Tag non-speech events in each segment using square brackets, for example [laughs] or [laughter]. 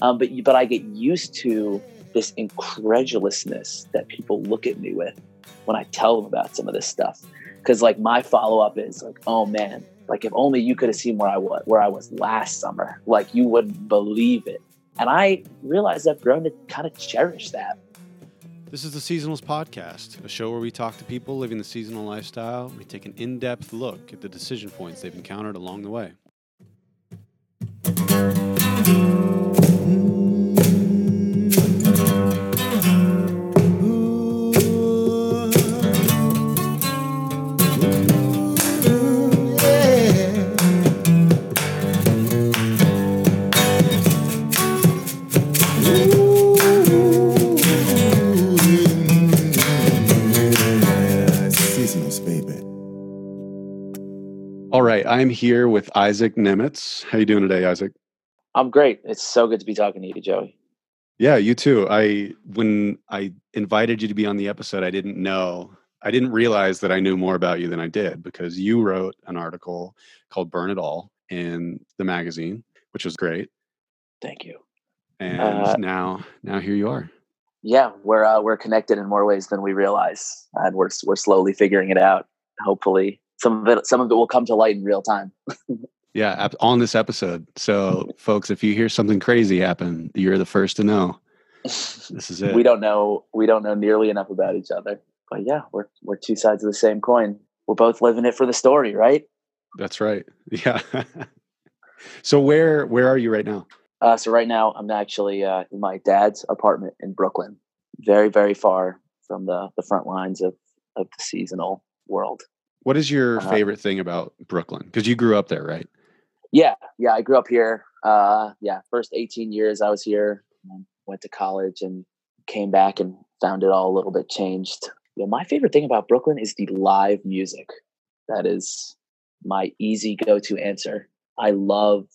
Um, but but I get used to this incredulousness that people look at me with when I tell them about some of this stuff. Because like my follow up is like, oh man, like if only you could have seen where I was where I was last summer, like you wouldn't believe it. And I realized I've grown to kind of cherish that. This is the Seasonals Podcast, a show where we talk to people living the seasonal lifestyle. We take an in depth look at the decision points they've encountered along the way. I'm here with Isaac Nemetz. How you doing today, Isaac? I'm great. It's so good to be talking to you, Joey. Yeah, you too. I when I invited you to be on the episode, I didn't know, I didn't realize that I knew more about you than I did because you wrote an article called "Burn It All" in the magazine, which was great. Thank you. And Uh, now, now here you are. Yeah, we're uh, we're connected in more ways than we realize, and we're we're slowly figuring it out. Hopefully, some of it some of it will come to light in real time. Yeah, on this episode. So, folks, if you hear something crazy happen, you're the first to know. [laughs] This is it. we don't know we don't know nearly enough about each other, but yeah, we're we're two sides of the same coin. We're both living it for the story, right? That's right. [laughs] Yeah. so where where are you right now? Uh, so right now, I'm actually uh, in my dad's apartment in Brooklyn, very very far from the the front lines of of the seasonal world. What is your Uh, favorite thing about Brooklyn? Because you grew up there, right? Yeah, yeah. I grew up here. Uh, yeah, first 18 years I was here. and Went to college and came back and found it all a little bit changed. You know, my favorite thing about Brooklyn is the live music. That is my easy go-to answer. I love,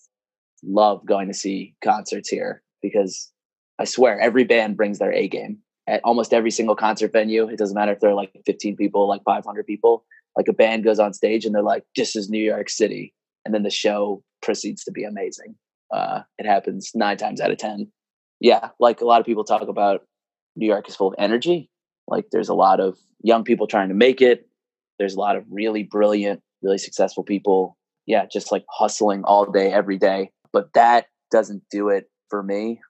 love going to see concerts here because I swear every band brings their A game at almost every single concert venue. It doesn't matter if they're like 15 people, like 500 people. Like a band goes on stage and they're like, "This is New York City," and then the show proceeds to be amazing. Uh, it happens nine times out of ten. Yeah, like a lot of people talk about, New York is full of energy. Like there's a lot of young people trying to make it. There's a lot of really brilliant, really successful people. Yeah, just like hustling all day, every day. But that doesn't do it for me.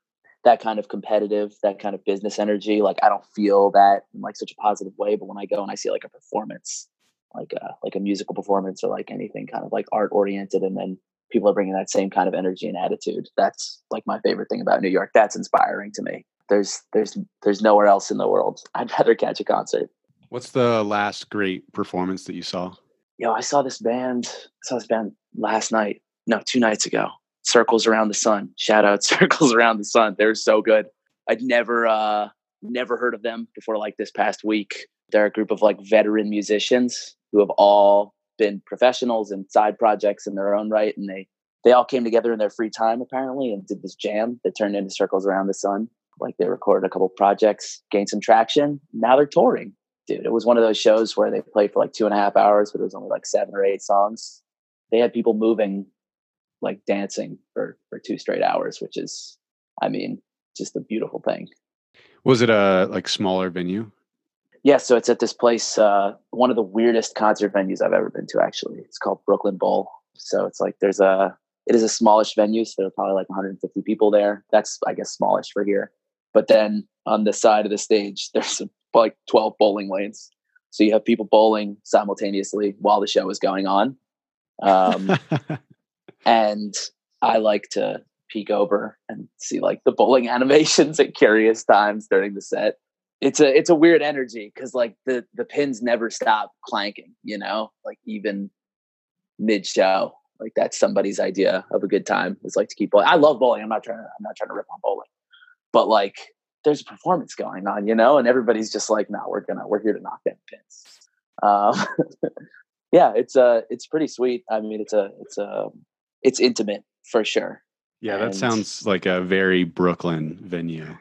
That kind of competitive, that kind of business energy. Like I don't feel that in like such a positive way. But when I go and I see like a performance, like a like a musical performance or like anything kind of like art oriented, and then people are bringing that same kind of energy and attitude. That's like my favorite thing about New York. That's inspiring to me. There's there's there's nowhere else in the world [laughs] I'd rather catch a concert. What's the last great performance that you saw? Yo, I saw this band. I saw this band last night. No, two nights ago. Circles Around the Sun. Shout out [laughs] Circles Around the Sun. They're so good. I'd never uh never heard of them before like this past week. They're a group of like veteran musicians who have all been professionals and side projects in their own right. And they they all came together in their free time apparently and did this jam that turned into Circles Around the Sun. Like they recorded a couple projects, gained some traction. Now they're touring. Dude, it was one of those shows where they played for like two and a half hours, but it was only like seven or eight songs. They had people moving, like dancing for for two straight hours, which is, I mean, just a beautiful thing. Was it a like smaller venue? Yeah, so it's at this place, uh, one of the weirdest concert venues I've ever been to. Actually, it's called Brooklyn Bowl. So it's like there's a, it is a smallish venue, so there are probably like 150 people there. That's I guess smallish for here. But then on the side of the stage, [laughs] there's like 12 bowling lanes, so you have people bowling simultaneously while the show is going on. Um, [laughs] and I like to peek over and see like the bowling [laughs] animations at curious times during the set. It's a it's a weird energy because like the the pins never stop clanking, you know, like even mid show. Like that's somebody's idea of a good time. Is like to keep bowling. I love bowling. I'm not trying to I'm not trying to rip on bowling, but like there's a performance going on, you know, and everybody's just like, no, we're gonna we're here to knock down pins. Um, [laughs] yeah, it's uh it's pretty sweet. I mean, it's a it's a it's intimate for sure. yeah, that And- sounds like a very Brooklyn venue.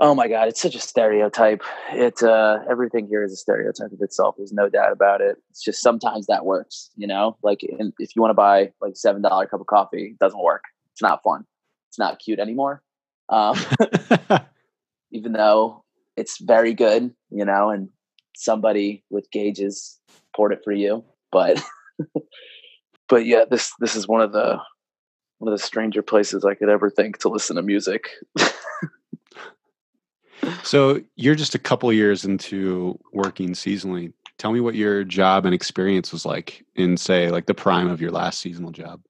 Oh my god, it's such a stereotype. It uh everything here is a stereotype of itself. There's no doubt about it. It's just sometimes that works, you know? Like in, if you want to buy like $7 cup of coffee, it doesn't work. It's not fun. It's not cute anymore. um, [laughs] even though it's very good, you know, and somebody with gauges poured it for you. But [laughs] but yeah, this this is one of the one of the stranger places I could ever think to listen to music. [laughs] so you're just a couple years into working seasonally. Tell me what your job and experience was like in say like the prime of your last seasonal job.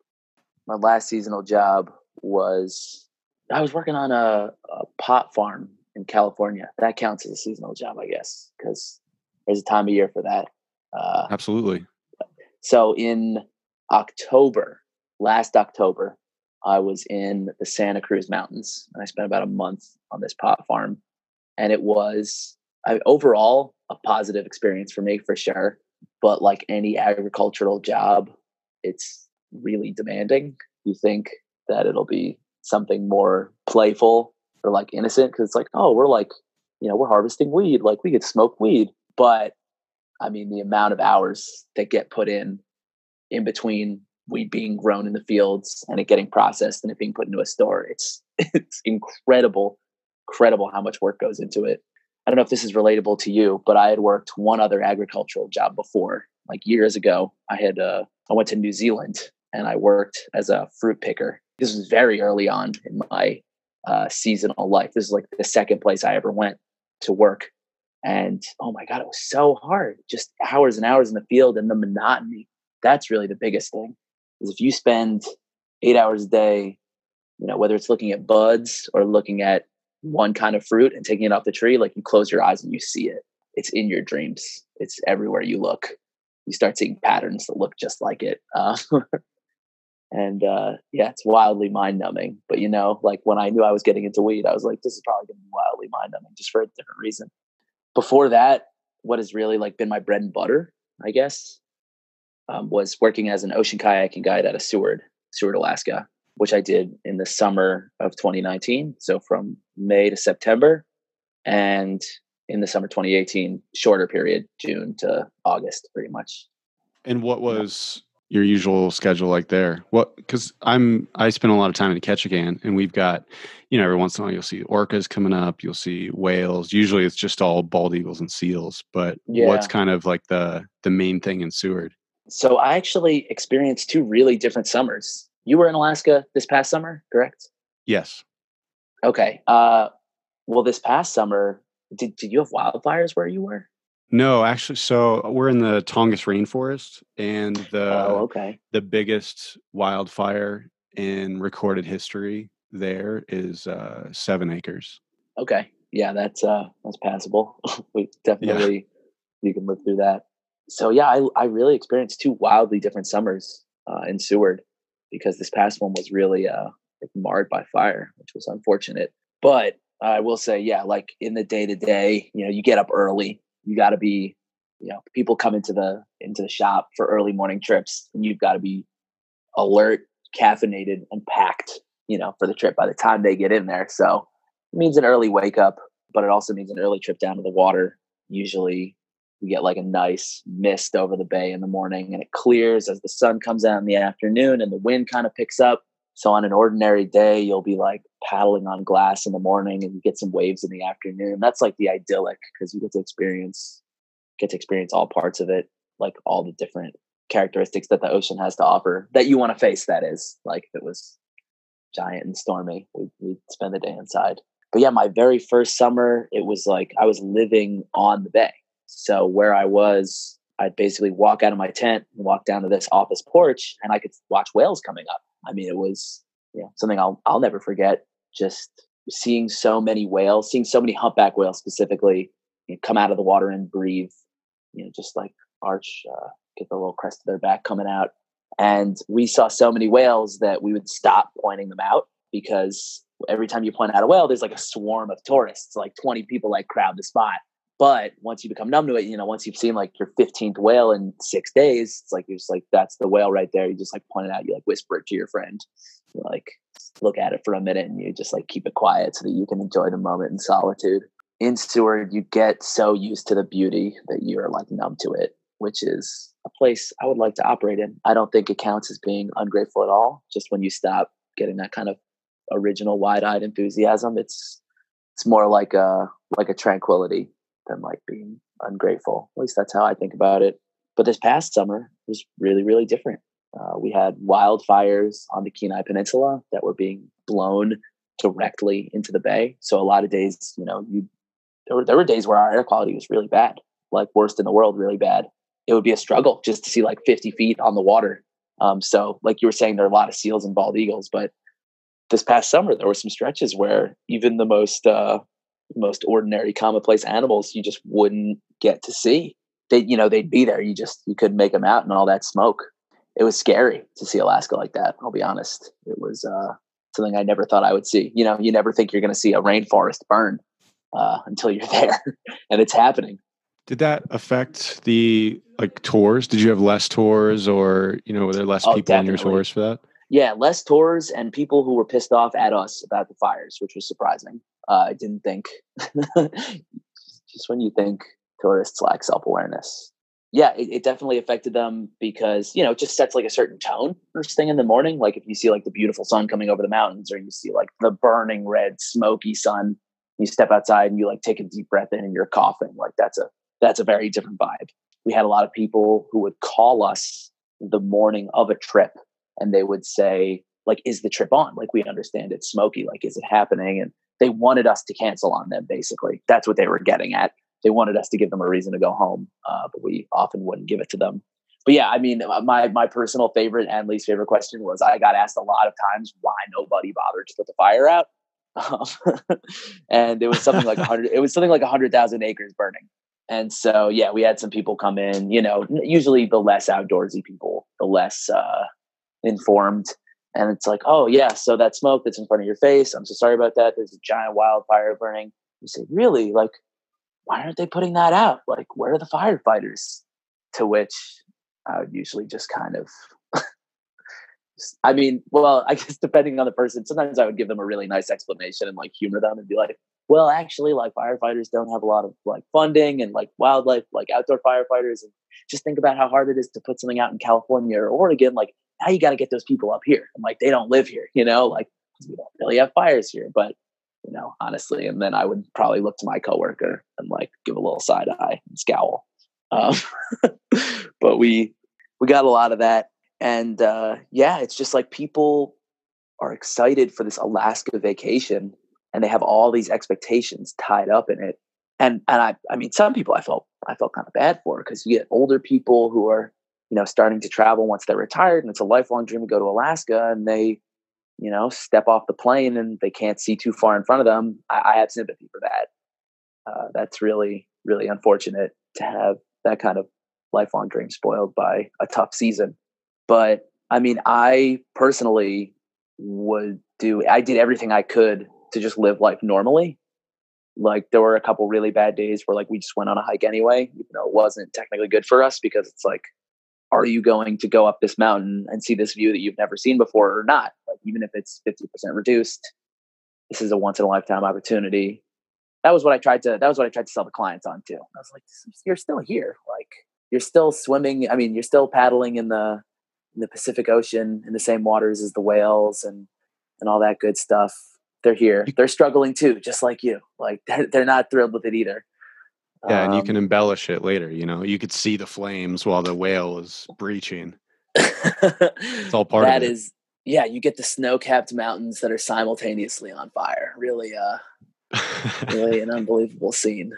My last seasonal job was I was working on a, a pot farm in California. That counts as a seasonal job, I guess, because there's a time of year for that. Uh, Absolutely. So in October, last October, I was in the Santa Cruz Mountains and I spent about a month on this pot farm. And it was I, overall a positive experience for me for sure. But like any agricultural job, it's really demanding. You think that it'll be something more playful or like innocent because it's like, oh, we're like, you know, we're harvesting weed, like we could smoke weed. But I mean, the amount of hours that get put in in between weed being grown in the fields and it getting processed and it being put into a store, it's [laughs] it's incredible, incredible how much work goes into it. I don't know if this is relatable to you, but I had worked one other agricultural job before, like years ago. I had uh, I went to New Zealand and I worked as a fruit picker. This was very early on in my uh, seasonal life. This is like the second place I ever went to work. And oh my God, it was so hard. Just hours and hours in the field and the monotony. That's really the biggest thing. Is if you spend eight hours a day, you know, whether it's looking at buds or looking at one kind of fruit and taking it off the tree, like you close your eyes and you see it. It's in your dreams. It's everywhere you look. You start seeing patterns that look just like it. Uh, [laughs] and uh, yeah, it's wildly mind numbing. But you know, like when I knew I was getting into weed, I was like, this is probably going to be wildly mind numbing, just for a different reason. Before that, what has really like been my bread and butter, I guess, um, was working as an ocean kayaking guide at a Seward, Seward, Alaska, which I did in the summer of 2019. So from May to September, and in the summer 2018, shorter period, June to August, pretty much. And what was your usual schedule like there? What because I'm I spend a lot of time in Ketchikan and we've got, you know, every once in a while you'll see orcas coming up, you'll see whales. Usually it's just all bald eagles and seals. But yeah. what's kind of like the the main thing in Seward? So I actually experienced two really different summers. You were in Alaska this past summer, correct? Yes. Okay. Uh well this past summer, did did you have wildfires where you were? No, actually, so we're in the Tongass rainforest, and the oh, okay. the biggest wildfire in recorded history there is uh, seven acres. Okay, yeah, that's uh, that's passable. [laughs] we definitely yeah. you can live through that. So yeah, I I really experienced two wildly different summers uh, in Seward because this past one was really uh, marred by fire, which was unfortunate. But I will say, yeah, like in the day to day, you know, you get up early you got to be you know people come into the into the shop for early morning trips and you've got to be alert caffeinated and packed you know for the trip by the time they get in there so it means an early wake up but it also means an early trip down to the water usually we get like a nice mist over the bay in the morning and it clears as the sun comes out in the afternoon and the wind kind of picks up so on an ordinary day, you'll be like paddling on glass in the morning and you get some waves in the afternoon. That's like the idyllic because you get to experience get to experience all parts of it, like all the different characteristics that the ocean has to offer that you want to face. That is like if it was giant and stormy, we'd, we'd spend the day inside. But yeah, my very first summer, it was like I was living on the bay. So where I was, I'd basically walk out of my tent and walk down to this office porch and I could watch whales coming up I mean, it was you know, something I'll I'll never forget. Just seeing so many whales, seeing so many humpback whales specifically you know, come out of the water and breathe, you know, just like arch, uh, get the little crest of their back coming out. And we saw so many whales that we would stop pointing them out because every time you point out a whale, there's like a swarm of tourists, like 20 people like crowd the spot. But once you become numb to it, you know, once you've seen like your 15th whale in six days, it's like you're just like, that's the whale right there. You just like point it out, you like whisper it to your friend, you like look at it for a minute and you just like keep it quiet so that you can enjoy the moment in solitude. In Seward, you get so used to the beauty that you're like numb to it, which is a place I would like to operate in. I don't think it counts as being ungrateful at all, just when you stop getting that kind of original wide-eyed enthusiasm. It's it's more like a like a tranquility than like being ungrateful. At least that's how I think about it. But this past summer was really really different. Uh, we had wildfires on the Kenai Peninsula that were being blown directly into the bay. So a lot of days, you know, you there were there were days where our air quality was really bad, like worst in the world, really bad. It would be a struggle just to see like 50 feet on the water. Um, so, like you were saying, there are a lot of seals and bald eagles, but this past summer there were some stretches where even the most uh, most ordinary, commonplace animals you just wouldn't get to see. They, you know, they'd be there. You just you couldn't make them out, and all that smoke. It was scary to see Alaska like that. I'll be honest. It was uh, something I never thought I would see. You know, you never think you're going to see a rainforest burn uh, until you're [laughs] there, and it's happening. Did that affect the like tours? Did you have less tours, or you know, were there less Oh, people on your tours for that? Yeah, less tours and people who were pissed off at us about the fires, which was surprising. Uh, I didn't think. [laughs] just when you think tourists lack self awareness, yeah, it, it definitely affected them because you know it just sets like a certain tone first thing in the morning. Like if you see like the beautiful sun coming over the mountains, or you see like the burning red smoky sun, you step outside and you like take a deep breath in and you're coughing. Like that's a that's a very different vibe. We had a lot of people who would call us the morning of a trip and they would say like is the trip on? Like we understand it's smoky like is it happening? And they wanted us to cancel on them basically. That's what they were getting at. They wanted us to give them a reason to go home uh, but we often wouldn't give it to them. But yeah i mean uh, my my personal favorite and least favorite question was i got asked a lot of times why nobody bothered to put the fire out. [laughs] Um, and it was something like hundred it was something like hundred thousand acres burning. And so, yeah, we had some people come in, you know, usually the less outdoorsy people, the less uh, informed. And it's like, oh, yeah, so that smoke that's in front of your face, I'm so sorry about that. There's a giant wildfire burning. You say, really? Like, why aren't they putting that out? Like, where are the firefighters? To which I would usually just kind of, [laughs] I mean, well, I guess depending on the person, sometimes I would give them a really nice explanation and like humor them and be like, well, actually, like firefighters don't have a lot of like funding and like wildlife, like outdoor firefighters. And just think about how hard it is to put something out in California or Oregon. Like, now you got to get those people up here. I'm like, they don't live here, you know, like we don't really have fires here. But, you know, honestly, and then I would probably look to my coworker and like give a little side eye and scowl. Um, [laughs] but we, we got a lot of that. And uh, yeah, it's just like people are excited for this Alaska vacation and they have all these expectations tied up in it. And and I I mean some people I felt I felt kind of bad for because you get older people who are you know starting to travel once they're retired and it's a lifelong dream to go to Alaska and they you know step off the plane and they can't see too far in front of them. I, I have sympathy for that. Uh, that's really really unfortunate to have that kind of lifelong dream spoiled by a tough season. But I mean, I personally would do I did everything I could to just live life normally. Like there were a couple really bad days where like we just went on a hike anyway, even though it wasn't technically good for us because it's like, are you going to go up this mountain and see this view that you've never seen before or not? Like even if it's 50% reduced, this is a once in a lifetime opportunity. That was what I tried to that was what I tried to sell the clients on too. I was like, you're still here. Like you're still swimming. I mean, you're still paddling in the in the Pacific Ocean in the same waters as the whales and and all that good stuff. They're here. They're struggling too, just like you. Like [laughs] they're they're not thrilled with it either. Yeah, and you Um, can embellish it later. You know, you could see the flames while the whale is breaching. [laughs] it's all part of That it. is, yeah. You get the snow-capped mountains that are simultaneously on fire. Really, uh, really an [laughs] unbelievable scene.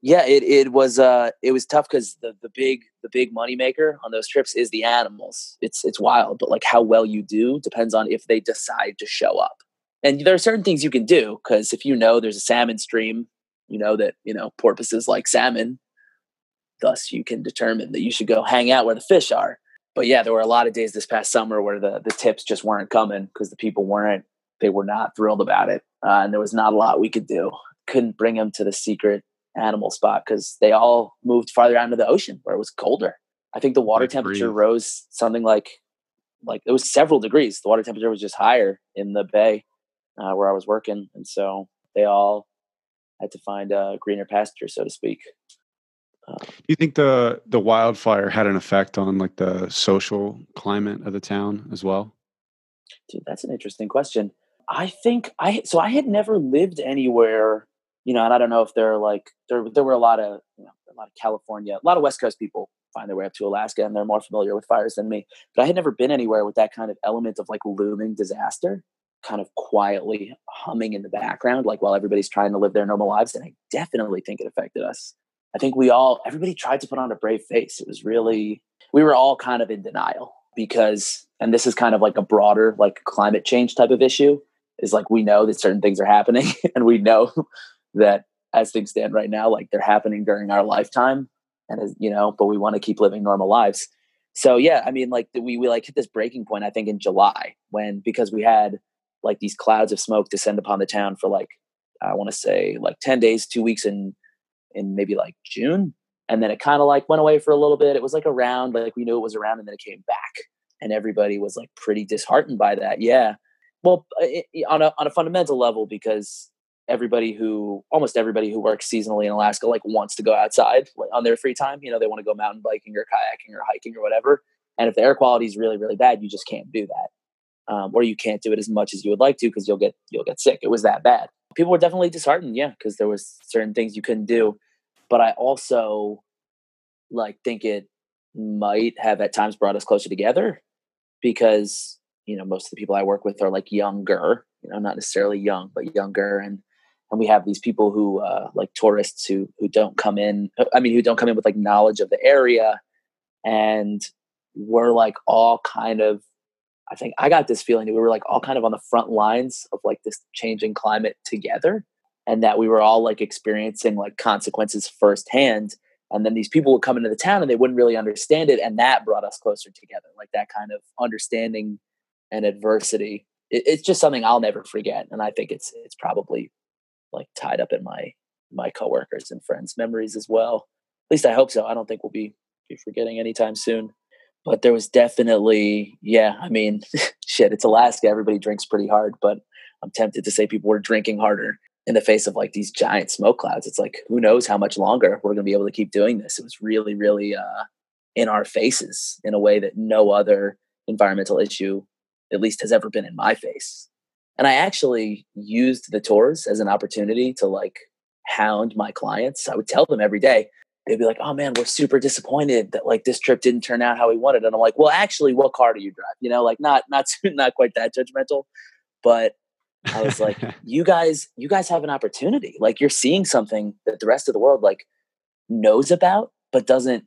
Yeah, it it was uh it was tough because the the big the big money maker on those trips is the animals. It's it's wild, but like how well you do depends on if they decide to show up. And there are certain things you can do because if you know there's a salmon stream, you know that you know porpoises like salmon. Thus, you can determine that you should go hang out where the fish are. But yeah, there were a lot of days this past summer where the the tips just weren't coming because the people weren't they were not thrilled about it, uh, and there was not a lot we could do. Couldn't bring them to the secret animal spot because they all moved farther out into the ocean where it was colder. I think the water Like temperature breathe. rose something like like it was several degrees. The water temperature was just higher in the bay uh, where I was working, and so they all had to find a greener pasture, so to speak. Um, Do you think the the wildfire had an effect on like the social climate of the town as well? Dude, that's an interesting question. I think I so I had never lived anywhere, you know, and I don't know if there are like there there were a lot of you know, a lot of California, a lot of West Coast people find their way up to Alaska and they're more familiar with fires than me. But I had never been anywhere with that kind of element of like looming disaster kind of quietly humming in the background, like while everybody's trying to live their normal lives. And I definitely think it affected us. I think we all, everybody tried to put on a brave face. It was really, we were all kind of in denial because, and this is kind of like a broader, like climate change type of issue, is like we know that certain things are happening [laughs] and we know that as things stand right now, like they're happening during our lifetime. And, as, you know, but we want to keep living normal lives. So yeah, I mean, like we we like hit this breaking point. I think in July when because we had like these clouds of smoke descend upon the town for like I want to say like 10 days, 2 weeks in in maybe like June and then it kind of like went away for a little bit. It was like around like we knew it was around and then it came back and everybody was like pretty disheartened by that. Yeah. Well, uh, it, on a on a fundamental level because everybody who almost everybody who works seasonally in Alaska like wants to go outside like, on their free time. You know, they want to go mountain biking or kayaking or hiking or whatever. And if the air quality is really really bad, you just can't do that um, or you can't do it as much as you would like to because you'll get you'll get sick. It was that bad. People were definitely disheartened, yeah, because there was certain things you couldn't do. But I also like think it might have at times brought us closer together because you know most of the people I work with are like younger, you know, not necessarily young, but younger, and and we have these people who uh, like tourists who who don't come in. Uh, I mean, who don't come in with like knowledge of the area, and we're like all kind of I think I got this feeling that we were like all kind of on the front lines of like this changing climate together and that we were all like experiencing like consequences firsthand. And then these people would come into the town and they wouldn't really understand it. And that brought us closer together, like that kind of understanding and adversity. It, it's just something I'll never forget. And I think it's it's probably like tied up in my my coworkers and friends' memories as well. At least I hope so. I don't think we'll be be forgetting anytime soon but there was definitely yeah i mean [laughs] shit it's alaska everybody drinks pretty hard but i'm tempted to say people were drinking harder in the face of like these giant smoke clouds. It's like who knows how much longer we're going to be able to keep doing this. It was really really uh, in our faces in a way that no other environmental issue at least has ever been in my face. And i actually used the tours as an opportunity to like hound my clients. I would tell them every day they'd be like, "Oh man, we're super disappointed that like this trip didn't turn out how we wanted." And I'm like, "Well, actually, what car do you drive?" You know, like not not [laughs] not quite that judgmental, but I was like, [laughs] "You guys, you guys have an opportunity. Like you're seeing something that the rest of the world like knows about but doesn't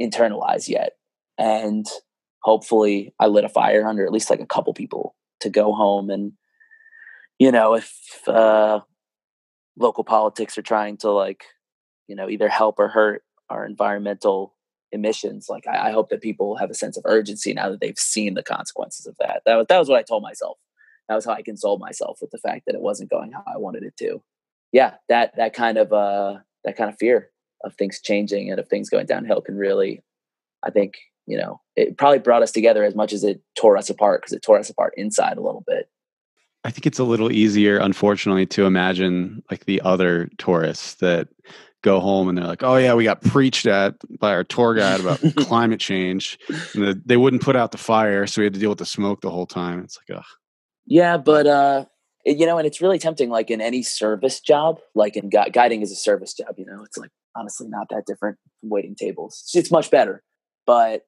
internalize yet." And hopefully, I lit a fire under at least like a couple people to go home and you know if uh local politics are trying to like you know either help or hurt our environmental emissions like I, I, hope that people have a sense of urgency now that they've seen the consequences of that. That was that was what i told myself. That was how i consoled myself with the fact that it wasn't going how i wanted it to. Yeah that that kind of uh that kind of fear of things changing and of things going downhill can really i think you know it probably brought us together as much as it tore us apart because it tore us apart inside a little bit I think it's a little easier, unfortunately, to imagine like the other tourists that go home and they're like, "Oh yeah, we got preached at by our tour guide about [laughs] climate change, and the, they wouldn't put out the fire, so we had to deal with the smoke the whole time." It's like, ugh. Yeah, but uh, you know, and it's really tempting. Like in any service job, like in gu- guiding is a service job. You know, it's like honestly not that different from waiting tables. It's, it's much better, but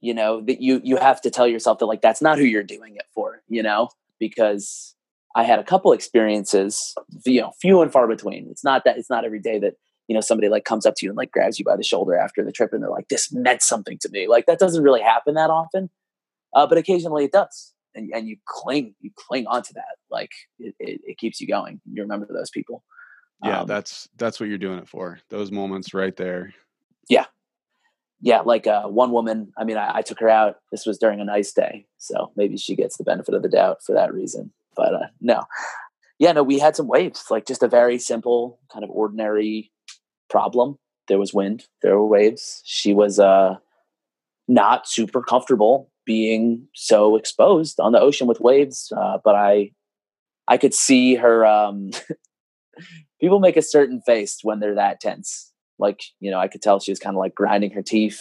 you know that you you have to tell yourself that like that's not who you're doing it for. You know, because I had a couple experiences, you know, few and far between. It's not that it's not every day that you know somebody like comes up to you and like grabs you by the shoulder after the trip and they're like, "This meant something to me." Like that doesn't really happen that often, uh, but occasionally it does, and and you cling you cling onto that. Like it, it, it keeps you going. You remember those people. Yeah, um, that's that's what you're doing it for. Those moments right there. Yeah, yeah. Like uh, one woman. I mean, I, I took her out. This was during a nice day, so maybe she gets the benefit of the doubt for that reason but uh, no, yeah, no, we had some waves, like just a very simple, kind of ordinary problem. There was wind, there were waves. She was uh, not super comfortable being so exposed on the ocean with waves, uh, but I, I could see her. Um, [laughs] people make a certain face when they're that tense. Like you know, I could tell she was kind of like grinding her teeth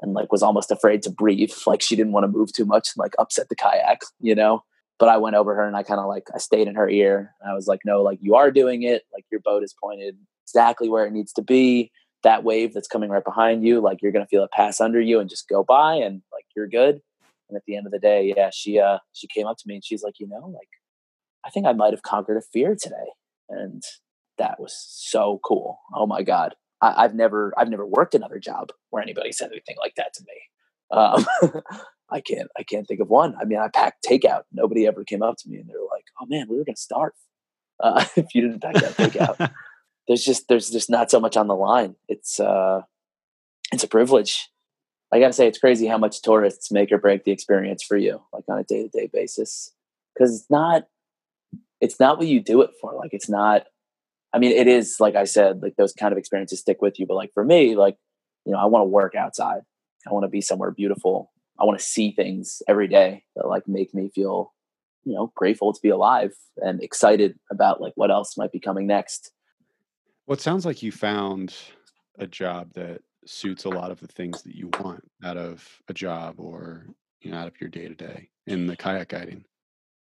and like was almost afraid to breathe. [laughs] Like she didn't want to move too much and like upset the kayak. You know, but I went over her and I kind of like I stayed in her ear. And I was like, no, like you are doing it. Like your boat is pointed exactly where it needs to be. That wave that's coming right behind you, like you're gonna feel it pass under you and just go by, and like you're good. And at the end of the day, yeah, she uh she came up to me and she's like, you know, like I think I might have conquered a fear today, and that was so cool. Oh my god, I, have never I've never worked another job where anybody said anything like that to me. Um, [laughs] I can't I can't think of one. I mean, I packed takeout. Nobody ever came up to me and they're like, "Oh man, we were gonna starve uh, [laughs] if you didn't pack that takeout." [laughs] there's just there's just not so much on the line. It's uh, it's a privilege. I gotta say, it's crazy how much tourists make or break the experience for you, like on a day to day basis, because it's not it's not what you do it for. Like it's not. I mean, it is like I said, like those kind of experiences stick with you. But like for me, like you know, I want to work outside. I want to be somewhere beautiful. I want to see things every day that like make me feel, you know, grateful to be alive and excited about like what else might be coming next. Well, it sounds like you found a job that suits a lot of the things that you want out of a job or you know out of your day to day in the kayak guiding.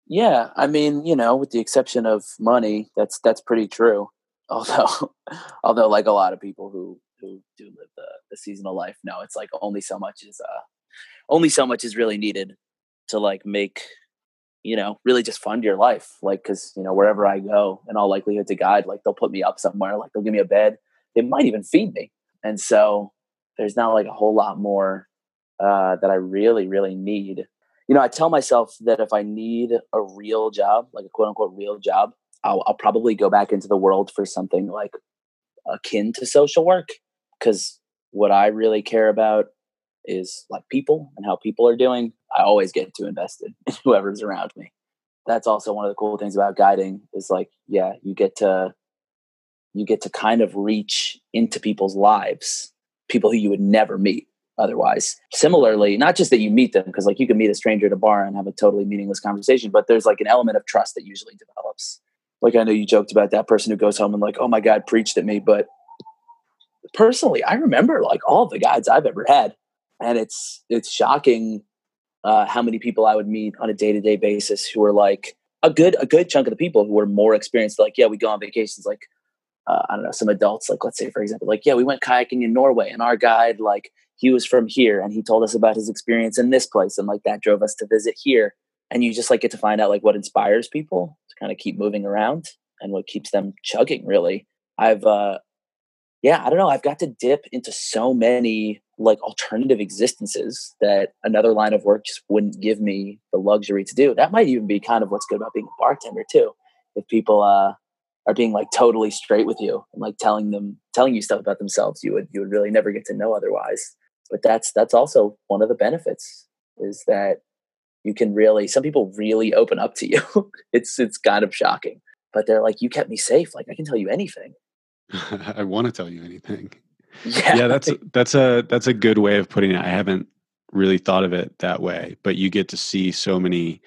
Yeah, I mean, you know, with the exception of money, that's that's pretty true. [laughs] Although, although, like a lot of people who who do live the, the seasonal life, no, it's like only so much is uh only so much is really needed to like make you know really just fund your life like because you know wherever i go in all likelihood to guide like they'll put me up somewhere like they'll give me a bed they might even feed me. And so there's not like a whole lot more uh, that i really really need. You know i tell myself that if i need a real job like a quote unquote real job i'll, I'll probably go back into the world for something like akin to social work because what i really care about is like people and how people are doing, I always get too invested [laughs] in whoever's around me. That's also one of the cool things about guiding is like, yeah, you get to you get to kind of reach into people's lives, people who you would never meet otherwise. Similarly, not just that you meet them, because like you can meet a stranger at a bar and have a totally meaningless conversation, but there's like an element of trust that usually develops. Like I know you joked about that person who goes home and like, oh my God, preached at me. But personally, I remember like all the guides I've ever had and it's it's shocking uh, how many people I would meet on a day to day basis who are like a good a good chunk of the people who are more experienced. Like, yeah, we go on vacations. Like, uh, I don't know, some adults. Like, let's say for example, like, yeah, we went kayaking in Norway, and our guide, like, he was from here, and he told us about his experience in this place, and like that drove us to visit here. And you just like get to find out like what inspires people kind of keep moving around and what keeps them chugging. Really, I've uh, yeah, I don't know. I've got to dip into so many like alternative existences that another line of work just wouldn't give me the luxury to do. That might even be kind of what's good about being a bartender too. If people uh, are being like totally straight with you and like telling them telling you stuff about themselves you would you would really never get to know otherwise. But that's that's also one of the benefits is that you can really some people really open up to you. [laughs] it's it's kind of shocking. But they're like, you kept me safe. Like I can tell you anything. [laughs] I want to tell you anything. Yeah. yeah, that's that's a that's a good way of putting it. I haven't really thought of it that way, but you get to see so many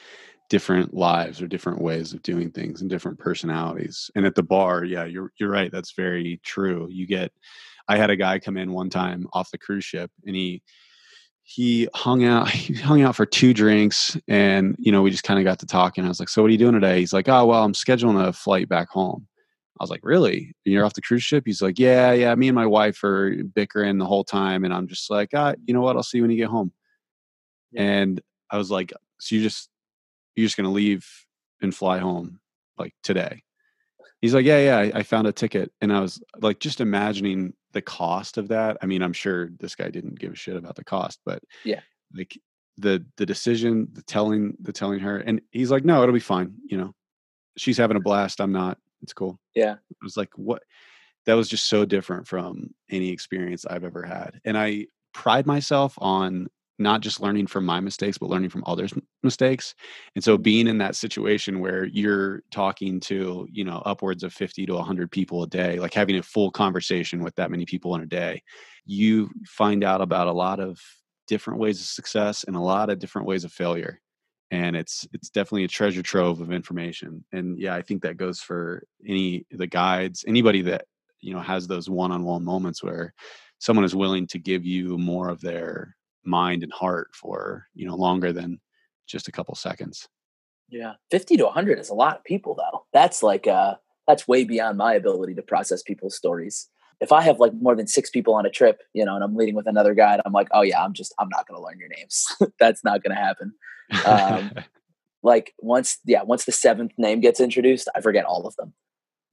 different lives or different ways of doing things and different personalities. And at the bar, yeah, you're you're right. That's very true. You get I had a guy come in one time off the cruise ship and he he hung out [laughs] he hung out for two drinks and you know we just kind of got to talking. I was like, "So what are you doing today?" He's like, "Oh, well, I'm scheduling a flight back home." I was like, really? You're off the cruise ship? He's like, yeah, yeah. Me and my wife are bickering the whole time. And I'm just like, ah, you know what? I'll see you when you get home. Yeah. And I was like, so you just, you're just going to leave and fly home like today? He's like, yeah, yeah. I, I found a ticket. And I was like, just imagining the cost of that. I mean, I'm sure this guy didn't give a shit about the cost, but yeah, like the, the decision, the telling, the telling her, and he's like, no, it'll be fine. You know, she's having a blast. I'm not it's cool. Yeah. It was like what that was just so different from any experience I've ever had. And I pride myself on not just learning from my mistakes, but learning from others' mistakes. And so being in that situation where you're talking to, you know, upwards of 50 to 100 people a day, like having a full conversation with that many people in a day, you find out about a lot of different ways of success and a lot of different ways of failure and it's it's definitely a treasure trove of information and yeah i think that goes for any the guides anybody that you know has those one-on-one moments where someone is willing to give you more of their mind and heart for you know longer than just a couple seconds Yeah, fifty to hundred is a lot of people, though. That's like uh, that's way beyond my ability to process people's stories. If I have like more than six people on a trip, you know, and I'm leading with another guy, and I'm like, oh yeah, I'm just I'm not to learn your names. [laughs] that's not to happen. Um, [laughs] like once, yeah, once the seventh name gets introduced, I forget all of them.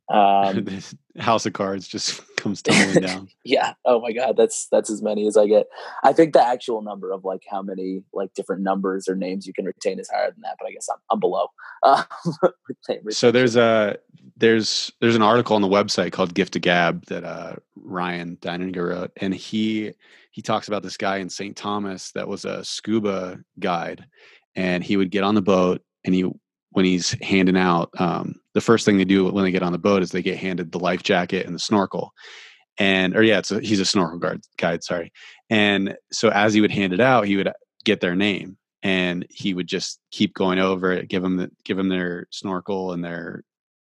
[laughs] Um, this house of cards just [laughs] comes tumbling down. [laughs] yeah. Oh my god, that's that's as many as I get. I think the actual number of like how many like different numbers or names you can retain is higher than that, but I guess I'm I'm below. Uh, so there's a there's there's an article on the website called Gift to Gab that uh, Ryan Deininger wrote, and he he talks about this guy in St. Thomas that was a scuba guide, and he would get on the boat and he when he's handing out um, the first thing they do when they get on the boat is they get handed the life jacket and the snorkel. And or yeah it's a, he's a snorkel guard guide sorry. And so as he would hand it out he would get their name and he would just keep going over it give them the, give them their snorkel and their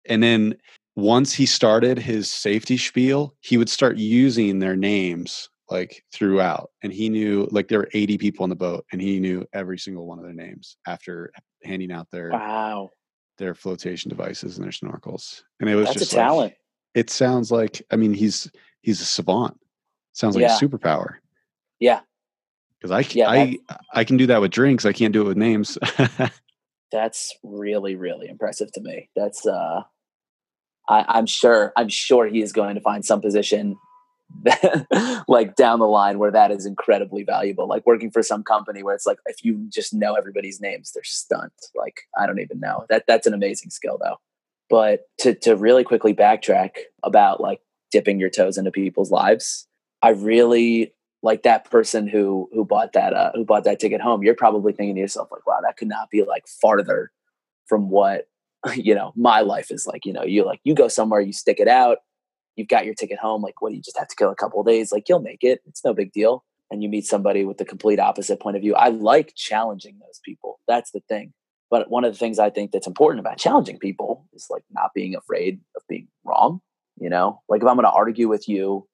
and then once he started his safety spiel he would start using their names like throughout and he knew like there were 80 people on the boat and he knew every single one of their names after handing out their wow. their flotation devices and their snorkels and it was that's just a talent. it sounds like i mean he's he's a savant. Sounds like Yeah. a superpower. Yeah. Because i Yeah, i i can do that with drinks i can't do it with names. [laughs] That's really really impressive to me. That's uh I, i'm sure i'm sure he is going to find some position [laughs] like down the line where that is incredibly valuable. Like working for some company where it's like if you just know everybody's names they're stunned. Like i don't even know. That that's an amazing skill though. But to to really quickly backtrack about like dipping your toes into people's lives i really like that person who who bought that uh who bought that ticket home. You're probably thinking to yourself like wow that could not be like farther from what [laughs] you know my life is like. You know you like you go somewhere you stick it out you've got your ticket home like what do you just have to kill a couple of days like you'll make it. It's no big deal. And you meet somebody with the complete opposite point of view. I like challenging those people. That's the thing. But one of the things i think that's important about challenging people is like not being afraid of being wrong you know? Like if i'm going to argue with you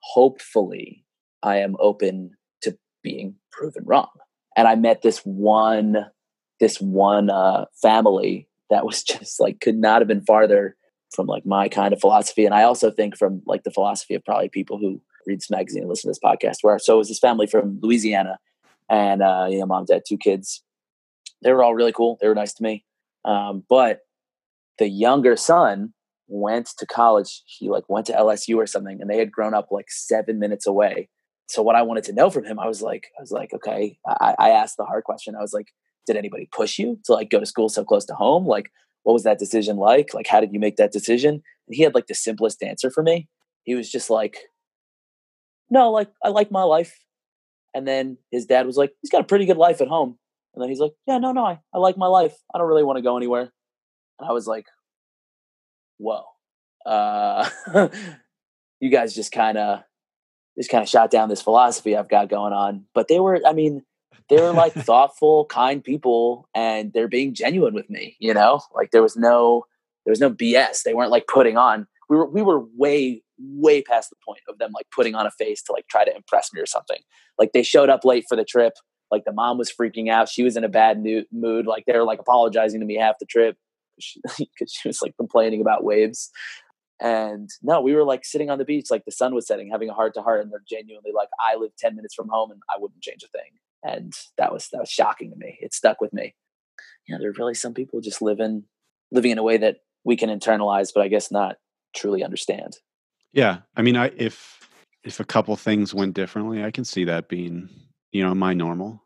hopefully i am open to being proven wrong. And i met this one this one uh, family that was [laughs] just like could not have been farther from like my kind of philosophy and i also think from like the philosophy of probably people who read this magazine and listen to this podcast where so it was this family from louisiana and uh you know mom dad two kids. They were all really cool. They were nice to me. Um, but the younger son went to college. He like went to lsu or something and they had grown up like seven minutes away. So what i wanted to know from him i was like i was like okay. I, I asked the hard question. I was like did anybody push you to like go to school so close to home? Like what was that decision like? Like how did you make that decision? And he had like the simplest answer for me. He was just like no like i like my life. And then his dad was like he's got a pretty good life at home. And then he's like yeah no no i, I like my life. I don't really want to go anywhere. And i was like whoa. Uh [laughs] you guys just kind of just kind of shot down this philosophy i've got going on. But they were i mean they were like [laughs] thoughtful kind people and they're being genuine with me you know? Like there was no there was no bs they weren't like putting on we were we were way way past the point of them like putting on a face to like try to impress me or something. Like they showed up late for the trip. Like the mom was freaking out. She was in a bad mood. Like they were like apologizing to me half the trip because she, [laughs] she was like complaining about waves. And no we were like sitting on the beach. Like the sun was setting having a heart to heart and they're genuinely like i live 10 minutes from home and i wouldn't change a thing and that was that was shocking to me. It stuck with me. Yeah there are really some people just living living in a way that we can internalize but i guess not truly understand. Yeah i mean i if if a couple things went differently i can see that being you know my normal.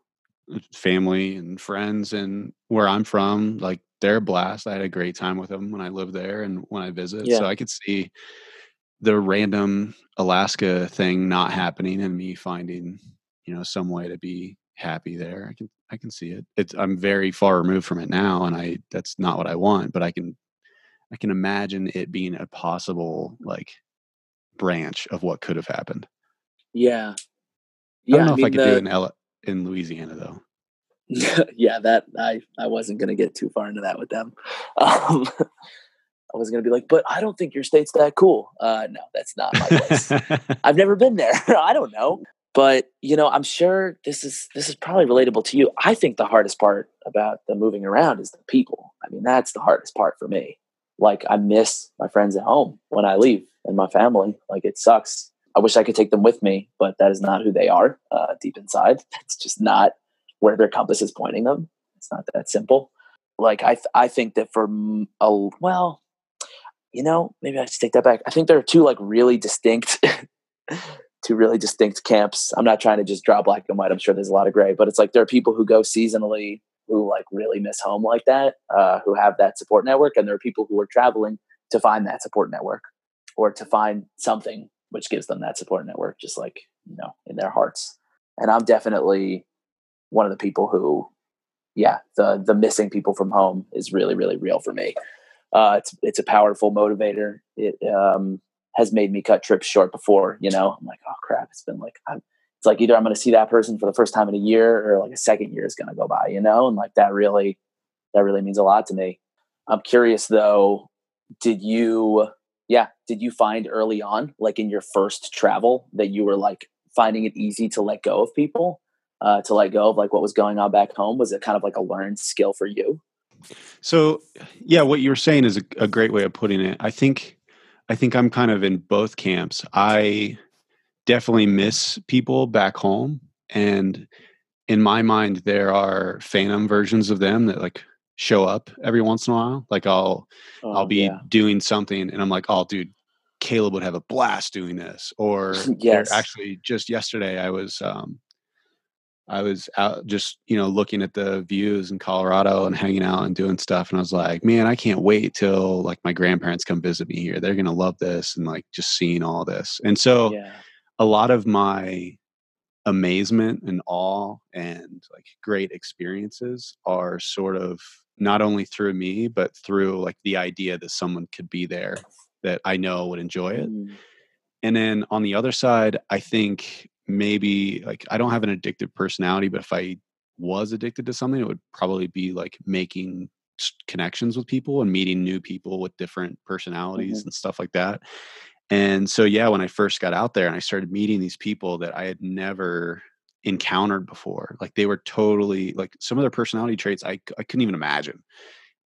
Family and friends and where i'm from like they're a blast. I had a great time with them when i lived there and when i visit. Yeah. so i could see the random alaska thing not happening and me finding you know some way to be happy there i can i can see it it's i'm very far removed from it now and i that's not what i want but i can i can imagine it being a possible like branch of what could have happened yeah i don't know if i could the- do it in L- in louisiana though [laughs] yeah, that I I wasn't gonna get too far into that with them. [laughs] Um, I was gonna be like, but I don't think your state's that cool. Uh, no, that's not my place. [laughs] I've never been there. I don't know. But you know i'm sure this is this is probably relatable to you. I think the hardest part about the moving around is the people. I mean that's the hardest part for me. Like i miss my friends at home when i leave and my family. Like it sucks. I wish i could take them with me but that is not who they are uh, deep inside. [laughs] That's just not where their compass is pointing them. It's not that simple. Like i th- i think that for a well you know maybe i should take that back. I think there are two like really distinct [laughs] two really distinct camps. I'm not trying to just draw black and white. I'm sure there's a lot of gray, but it's like there are people who go seasonally who like really miss home like that, uh, who have that support network, and there are people who are traveling to find that support network or to find something which gives them that support network, just like you know in their hearts. And I'm definitely one of the people who, yeah, the the missing people from home is really really real for me. Uh, it's it's a powerful motivator. It um, has made me cut trips short before, you know, I'm like, oh crap, it's been like, I'm, it's like either I'm going to see that person for the first time in a year or like a second year is going to go by, you know? And like that really, that really means a lot to me. I'm curious though, did you, yeah, did you find early on, like in your first travel, that you were like finding it easy to let go of people, uh, to let go of like what was going on back home? Was it kind of like a learned skill for you? So, yeah, what you're saying is a, a great way of putting it. I think I think I'm kind of in both camps. I definitely miss people back home and in my mind there are phantom versions of them that like show up every once in a while. Like I'll oh, I'll be yeah. doing something and I'm like, "Oh dude, Caleb would have a blast doing this." Or [laughs] yes. actually just yesterday I was um I was out just, you know, looking at the views in Colorado and hanging out and doing stuff. And I was like, man, I can't wait till like my grandparents come visit me here. They're going to love this and like just seeing all this. And so yeah. a lot of my amazement and awe and like great experiences are sort of not only through me, but through like the idea that someone could be there that I know would enjoy it. Mm. And then on the other side, I think maybe like I don't have an addictive personality, but if I was addicted to something, it would probably be like making connections with people and meeting new people with different personalities mm-hmm. and stuff like that. And so, yeah, when I first got out there and I started meeting these people that I had never encountered before, like they were totally like some of their personality traits I, I couldn't even imagine.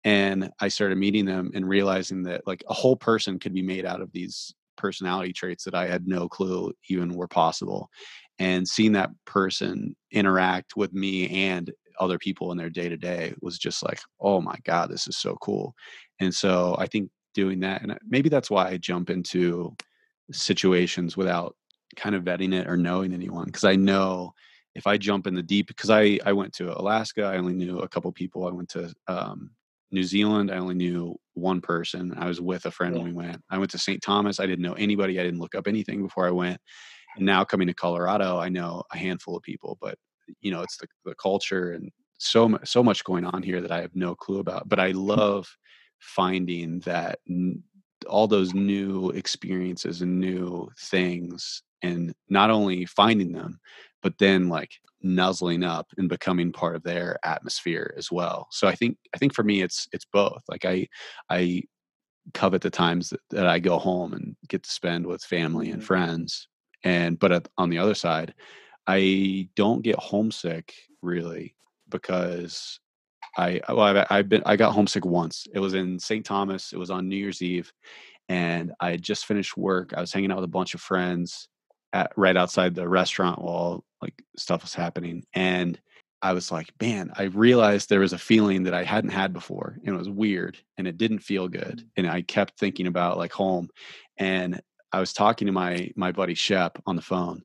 And I started meeting them and realizing that like a whole person could be made out of these personality traits that I had no clue even were possible. And seeing that person interact with me and other people in their day to day was just like, oh my God, this is so cool. And so I think doing that, and maybe that's why I jump into situations without kind of vetting it or knowing anyone, because I know if I jump in the deep, because I, I went to Alaska, I only knew a couple people. I went to um, New Zealand, I only knew one person. I was with a friend yeah. when we went. I went to St. Thomas. I didn't know anybody. I didn't look up anything before I went. And now coming to Colorado, I know a handful of people, but you know, it's the, the culture and so so much going on here that I have no clue about. But I mm. love finding that n- all those new experiences and new things, and not only finding them, but then like nuzzling up and becoming part of their atmosphere as well. So i think i think for me it's it's both. Like i i covet the times that, that i go home and get to spend with family and mm-hmm. friends and but on the other side i don't get homesick really because i well I've, I've been i got homesick once. It was in st thomas it was on new year's eve and i had just finished work. I was hanging out with a bunch of friends at, right outside the restaurant while like stuff was happening and i was like man i realized there was a feeling that i hadn't had before and it was weird and it didn't feel good mm. and i kept thinking about like home and i was talking to my my buddy shep on the phone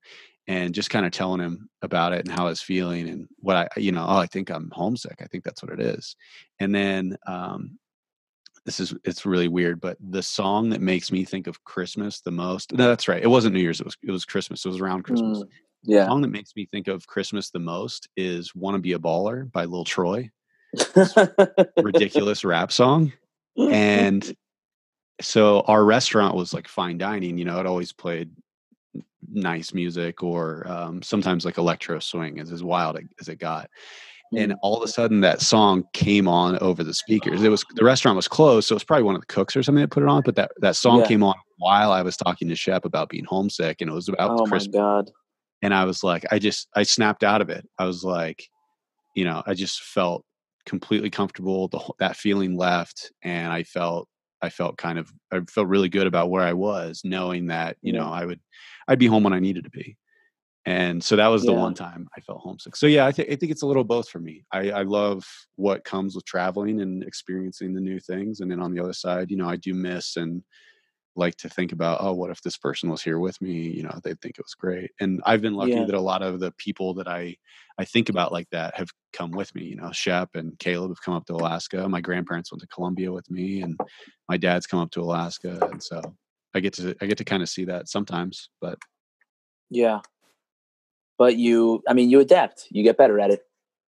and just kind of telling him about it and how I was feeling and what I, you know, oh, I think I'm homesick. I think that's what it is. And then um, this is it's really weird, but the song that makes me think of Christmas the most. No, that's right. It wasn't New Year's. It was it was Christmas. It was around Christmas. Mm, yeah. The song that makes me think of Christmas the most is "Wanna Be a Baller" by Lil Troy. [laughs] ridiculous rap song, and so our restaurant was like fine dining. You know, it always played nice music or um, sometimes like electro swing is as wild as it got and all of a sudden that song came on over the speakers it was the restaurant was closed so it was probably one of the cooks or something that put it on but that that song yeah. came on while i was talking to shep about being homesick and it was about Christmas. oh my god and I was like, I just I snapped out of it. I was like, you know, I just felt completely comfortable. The that feeling left, and I felt I felt kind of I felt really good about where I was, knowing that you know I would I'd be home when I needed to be. And so that was the Yeah. one time I felt homesick. So yeah, I think I think it's a little both for me. I, I love what comes with traveling and experiencing the new things, and then on the other side, you know, I do miss and like to think about, oh, what if this person was here with me? You know, they'd think it was great. And I've been lucky Yeah. that a lot of the people that I I think about like that have come with me. You know, Shep and Caleb have come up to Alaska. My grandparents went to Columbia with me, and my dad's come up to Alaska, and so I get to I get to kind of see that sometimes. But Yeah. But you, I mean, you adapt. You get better at it.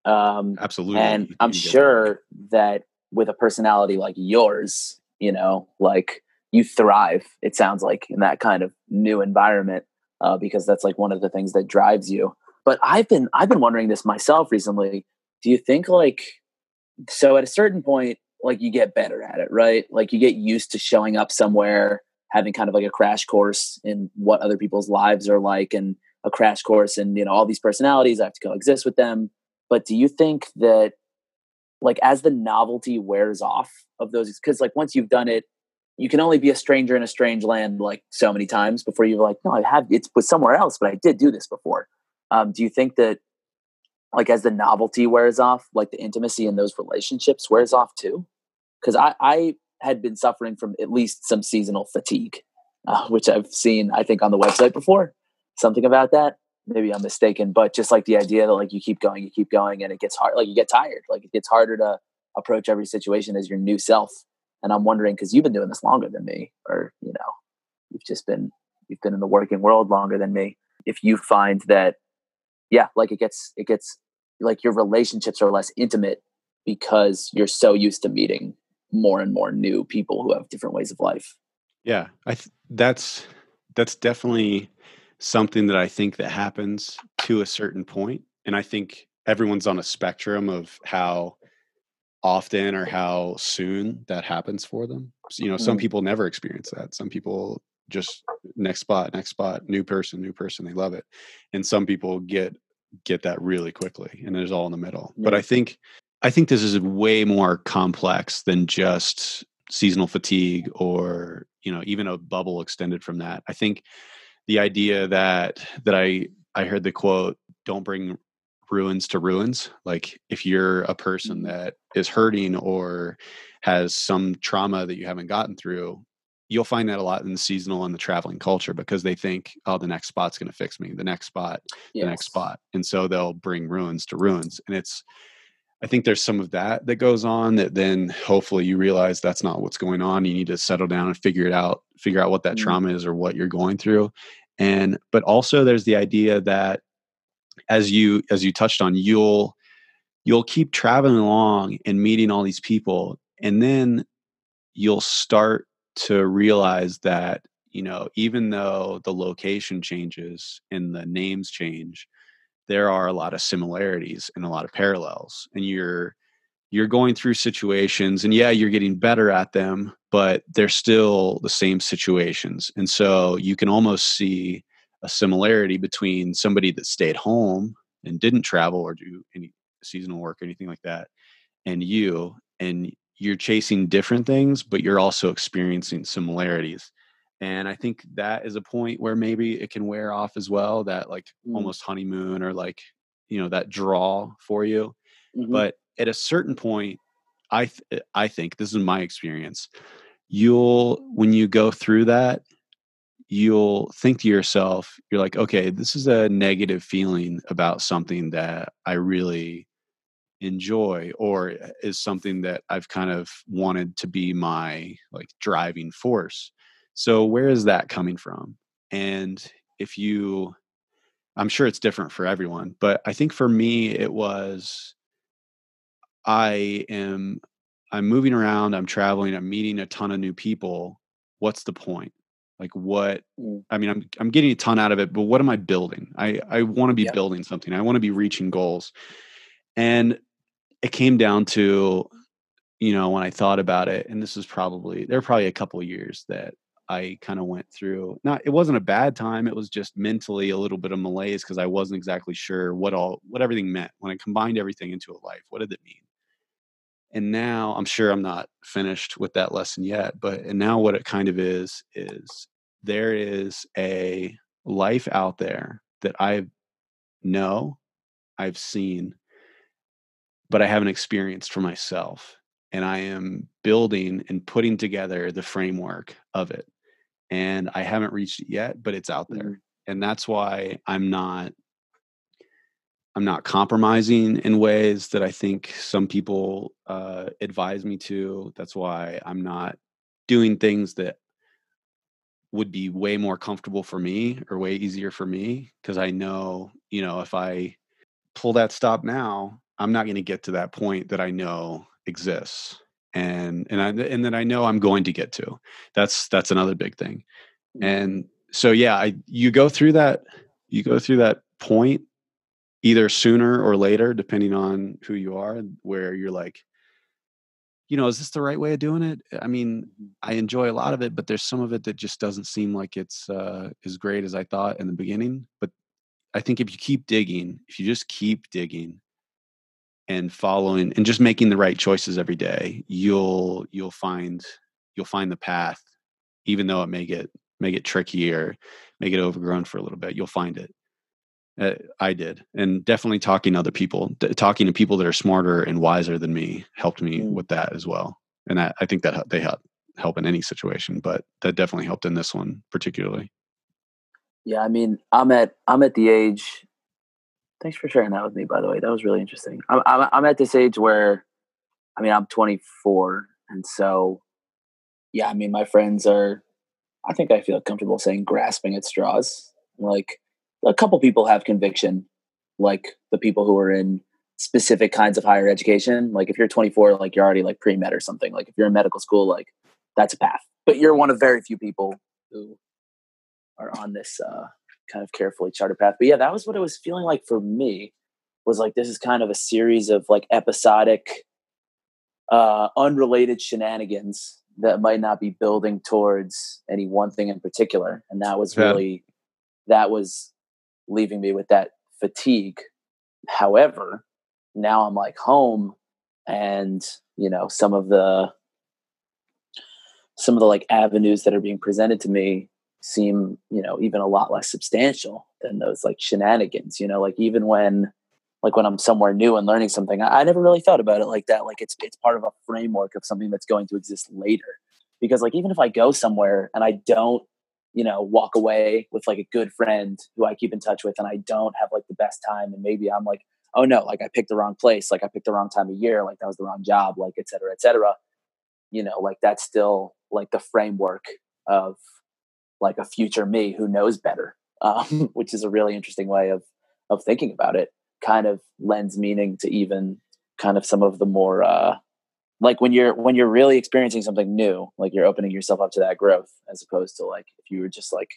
Um, absolutely, and I'm sure that with a personality like yours, you know, like you thrive. It sounds like in that kind of new environment, uh, because that's like one of the things that drives you. But I've been I've been wondering this myself recently. Do you think like so at a certain point, like you get better at it, right? Like you get used to showing up somewhere, having kind of like a crash course in what other people's lives are like, and a crash course in you know all these personalities. I have to coexist with them. But do you think that like as the novelty wears off of those because like once you've done it you can only be a stranger in a strange land like so many times before you're like no i have it's was somewhere else but i did do this before. Um, do you think that like as the novelty wears off like the intimacy in those relationships wears off too? Because I, I had been suffering from at least some seasonal fatigue uh, [laughs] which i've seen i think on the website before. Something about that maybe i'm mistaken but just like the idea that like you keep going you keep going and it gets hard like you get tired. Like it gets harder to approach every situation as your new self and i'm wondering because you've been doing this longer than me or you know you've just been you've been in the working world longer than me. If you find that yeah like it gets it gets like your relationships are less intimate because you're so used to meeting more and more new people who have different ways of life. Yeah, I th- that's that's definitely something that I think that happens to a certain point, and I think everyone's on a spectrum of how often or how soon that happens for them. So, you know, some Mm. people never experience that. Some people just next spot, next spot, new person, new person, they love it, and some people get get that really quickly, and it's all in the middle. But I think I think this is way more complex than just seasonal fatigue or you know even a bubble extended from that i think the idea that that i i heard the quote don't bring ruins to ruins like if you're a person Mhm. that is hurting or has some trauma that you haven't gotten through you'll find that a lot in the seasonal and the traveling culture because they think oh the next spot's going to fix me the next spot the next spot and so they'll bring ruins to ruins and it's i think there's some of that that goes on that then hopefully you realize that's not what's going on you need to settle down and figure it out figure out what that Mm. trauma is or what you're going through and but also there's the idea that as you as you touched on you'll you'll keep traveling along and meeting all these people and then you'll start to realize that you know even though the location changes and the names change there are a lot of similarities and a lot of parallels and you're you're going through situations and yeah you're getting better at them but they're still the same situations and so you can almost see a similarity between somebody that stayed home and didn't travel or do any seasonal work or anything like that and you and you're chasing different things but you're also experiencing similarities and i think that is a point where maybe it can wear off as well that like Mm. almost honeymoon or like you know that draw for you Mhm. but at a certain point i th- i think this is my experience you'll when you go through that you'll think to yourself you're like okay this is a negative feeling about something that i really enjoy or eh, is something that i've kind of wanted to be my like driving force so where is that coming from and if you i'm sure it's different for everyone but i think for me it was I am I'm moving around, I'm traveling, I'm meeting a ton of new people. What's the point? Like what Mm. I mean, I'm I'm getting a ton out of it, but what am I building? I I want to be Yep. building something. I want to be reaching goals. And it came down to you know, when I thought about it, and this is probably there are probably a couple of years that I kind of went through. Not, it wasn't a bad time. It was just mentally a little bit of malaise because I wasn't exactly sure what all, what everything meant when I combined everything into a life. What did it mean? And now I'm sure I'm not finished with that lesson yet, but and now what it kind of is is there is a life out there that I know, I've seen, but I haven't experienced for myself. And I am building and putting together the framework of it. And I haven't reached it yet, but it's out there. Mm-hmm. And that's why I'm not I'm not compromising in ways that I think some people uh, advise me to. That's why I'm not doing things that would be way more comfortable for me or way easier for me because I know, you know, if I pull that stop now, I'm not going to get to that point that I know exists and and I and that I know I'm going to get to. That's that's another big thing. Mm-hmm. And so yeah, I you go through that you go through that point either sooner or later depending on who you are where you're like you know, is this the right way of doing it? I mean, mm-hmm. I enjoy a lot of it, but there's some of it that just doesn't seem like it's uh, as great as I thought in the beginning. But I think if you keep digging, if you just keep digging and following and just making the right choices every day, you'll you'll find you'll find the path, even though it may get may get tricky or may get overgrown for a little bit. You'll find it. Uh, I did, and definitely talking to other people, talking to people that are smarter and wiser than me, helped me mm. with that as well. And I, I think that they help help in any situation, but that definitely helped in this one particularly. Yeah, I mean, I'm at I'm at the age. Thanks for sharing that with me, by the way. That was really interesting. I'm I'm, I'm at this age where, I mean, I'm 24, and so, yeah, I mean, my friends are. I think I feel comfortable saying grasping at straws. Like a couple people have conviction, like the people who are in specific kinds of higher education. Like if you're 24, like you're already like pre med or something. Like if you're in medical school, like that's a path. But you're one of very few people who are on this uh, kind of carefully charted path. But yeah, that was what it was feeling like for me. Was like this is kind of a series of like episodic, uh, unrelated shenanigans that might not be building towards any one thing in particular. And that was really that was leaving me with that fatigue. However, now I'm like home and you know some of the some of the like avenues that are being presented to me seem you know even a lot less substantial than those like shenanigans you know? Like even when like when i'm somewhere new and learning something I, I, never really thought about it like that. Like it's it's part of a framework of something that's going to exist later. Because like even if i go somewhere and i don't you know, walk away with like a good friend who I keep in touch with and I don't have like the best time and maybe I'm like, oh no, like I picked the wrong place, like I picked the wrong time of year, like that was the wrong job, like et cetera, et cetera. You know, like that's still like the framework of like a future me who knows better, [laughs] um, which is a really interesting way of of thinking about it. Kind of lends meaning to even kind of some of the more uh, like when you're when you're really experiencing something new like you're opening yourself up to that growth as opposed to like if you were just like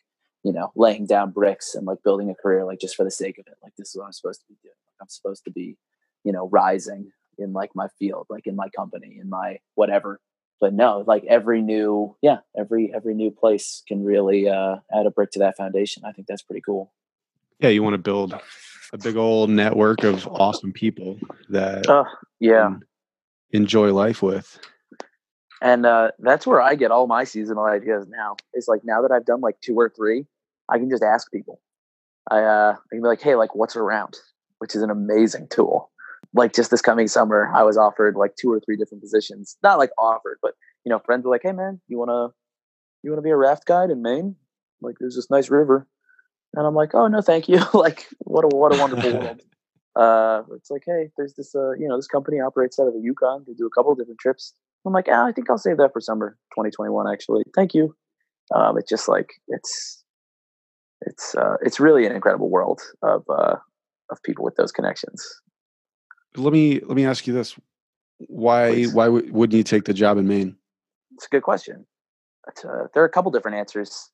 you know laying down bricks and like building a career like just for the sake of it like this is what i'm supposed to be doing. Like i'm supposed to be you know rising in like my field like in my company in my whatever. But no like every new yeah every every new place can really uh add a brick to that foundation. I think that's pretty cool. Yeah you want to build a big old network of awesome people that uh, yeah enjoy life with. And uh, that's where I get all my seasonal ideas now. It's like now that I've done like two or three, I can just ask people. I, uh, I can be like, hey, like what's around, which is an amazing tool. Like just this coming summer, I was offered like two or three different positions. Not like offered, but you know, friends were like, hey man, you wanna you wanna be a raft guide in Maine? Like there's this nice river. And I'm like, oh no, thank you. [laughs] like what a what a wonderful world uh, it's like, hey, there's this, uh, you know, this company operates out of the Yukon. They do a couple of different trips. I'm like, ah, I think I'll save that for summer 2021. Actually, thank you. Um, it's just like it's, it's, uh, it's really an incredible world of uh, of people with those connections. Let me let me ask you this: Why Please. why w- wouldn't you take the job in Maine? It's a good question. Uh, there are a couple different answers.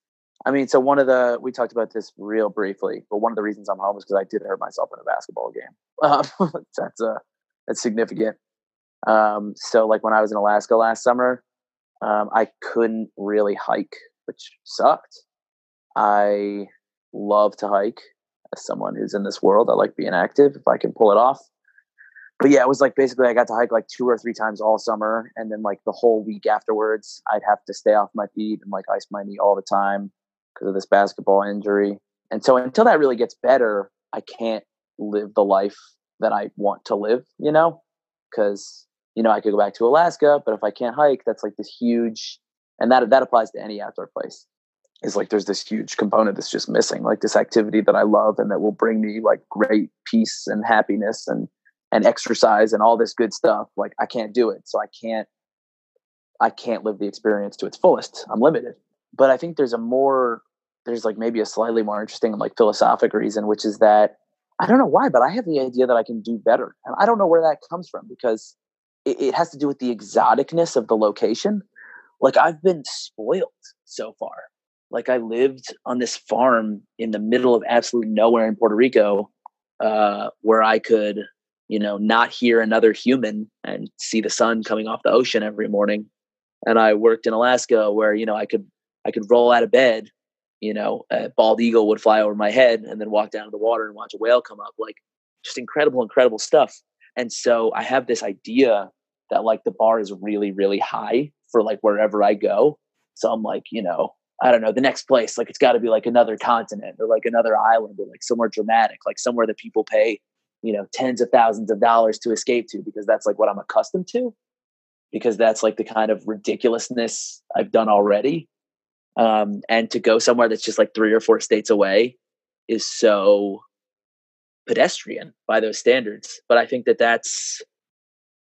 I mean, so one of the we talked about this real briefly, but one of the reasons I'm home is because I did hurt myself in a basketball game. [laughs] Um, that's uh, that's significant. Um, so like when I was in Alaska last summer, um, I couldn't really hike which sucked. I love to hike as someone who's in this world. I like being active if I can pull it off. But yeah, it was like basically I got to hike like two or three times all summer. And then like the whole week afterwards, I'd have to stay off my feet and like ice my knee all the time because of this basketball injury. And so until that really gets better, I can't live the life that I want to live, you know? Because, you know, I could go back to Alaska, but if I can't hike, that's like this huge and that that applies to any outdoor place. Is like there's this huge component that's just missing like this activity that i love and that will bring me like great peace and happiness and and exercise and all this good stuff. Like i can't do it. So i can't i can't live the experience to its fullest. I'm limited but i think there's a more there's like maybe a slightly more interesting like philosophic reason which is that i don't know why but i have the idea that i can do better and i don't know where that comes from because it, it has to do with the exoticness of the location like I've been spoiled so far. Like I lived on this farm in the middle of absolute nowhere in Puerto Rico, uh, where I could, you know, not hear another human and see the sun coming off the ocean every morning. And I worked in Alaska where, you know, I could I could roll out of bed, you know, a bald eagle would fly over my head and then walk down to the water and watch a whale come up. Like just incredible, incredible stuff. And so I have this idea that like the bar is really, really high for like wherever I go. So I'm like, you know, I don't know, the next place, like it's got to be like another continent or like another island or like somewhere dramatic, like somewhere that people pay, you know, tens of thousands of dollars to escape to because that's like what I'm accustomed to. Because that's like the kind of ridiculousness I've done already. Um, and to go somewhere that's just like three or four states away is so pedestrian by those standards. But I think that that's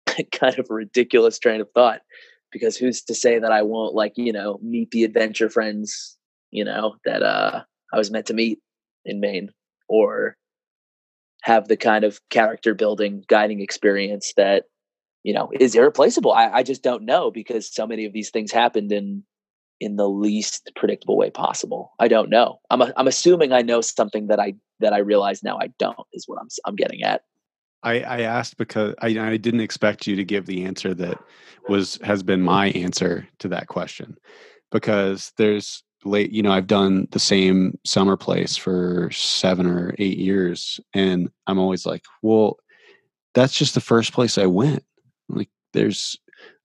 [laughs] kind of a ridiculous train of thought because who's to say that I won't like, you know, meet the adventure friends, you know, that uh I was meant to meet in Maine or have the kind of character building guiding experience that, you know, is irreplaceable. I, I just don't know because so many of these things happened in in the least predictable way possible. I don't know. I'm a, I'm assuming I know something that I that I realize now I don't is what I'm I'm getting at. I, I asked because I, I didn't expect you to give the answer that was has been my answer to that question because there's late you know i've done the same summer place for seven or eight years and i'm always like well that's just the first place i went like there's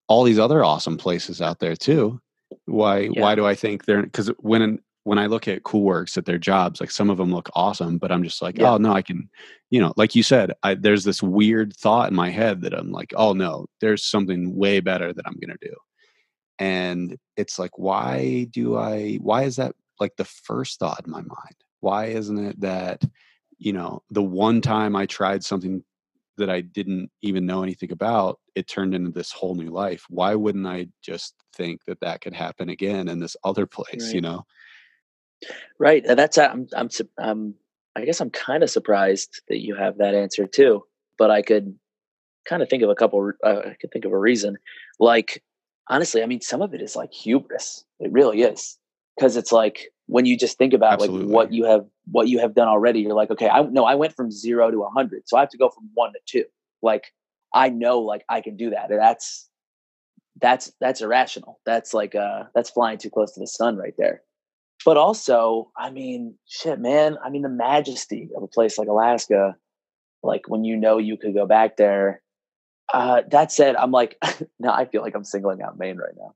all these other awesome places out there too why yeah. why do i think they're because when when I look at CoolWorks at their jobs, like some of them look awesome, but I'm just like, yeah. oh no, I can, you know, like you said, I, there's this weird thought in my head that I'm like, oh no, there's something way better that I'm gonna do, and it's like, why do I? Why is that like the first thought in my mind? Why isn't it that, you know, the one time I tried something that I didn't even know anything about, it turned into this whole new life. Why wouldn't I just think that that could happen again in this other place? Right. You know. Right. That's I'm I'm I'm I guess I'm kind of surprised that you have that answer too. But I could kind of think of a couple. Uh, I could think of a reason. Like honestly, I mean, some of it is like hubris. It really is because it's like when you just think about Absolutely. like what you have what you have done already. You're like, okay, I no, I went from zero to a hundred, so I have to go from one to two. Like I know, like I can do that, and that's that's that's irrational. That's like uh that's flying too close to the sun right there but also, I mean, shit, man. I mean, the majesty of a place like Alaska, like when you know you could go back there. Uh, that said, I'm like, [laughs] now I feel like I'm singling out Maine right now.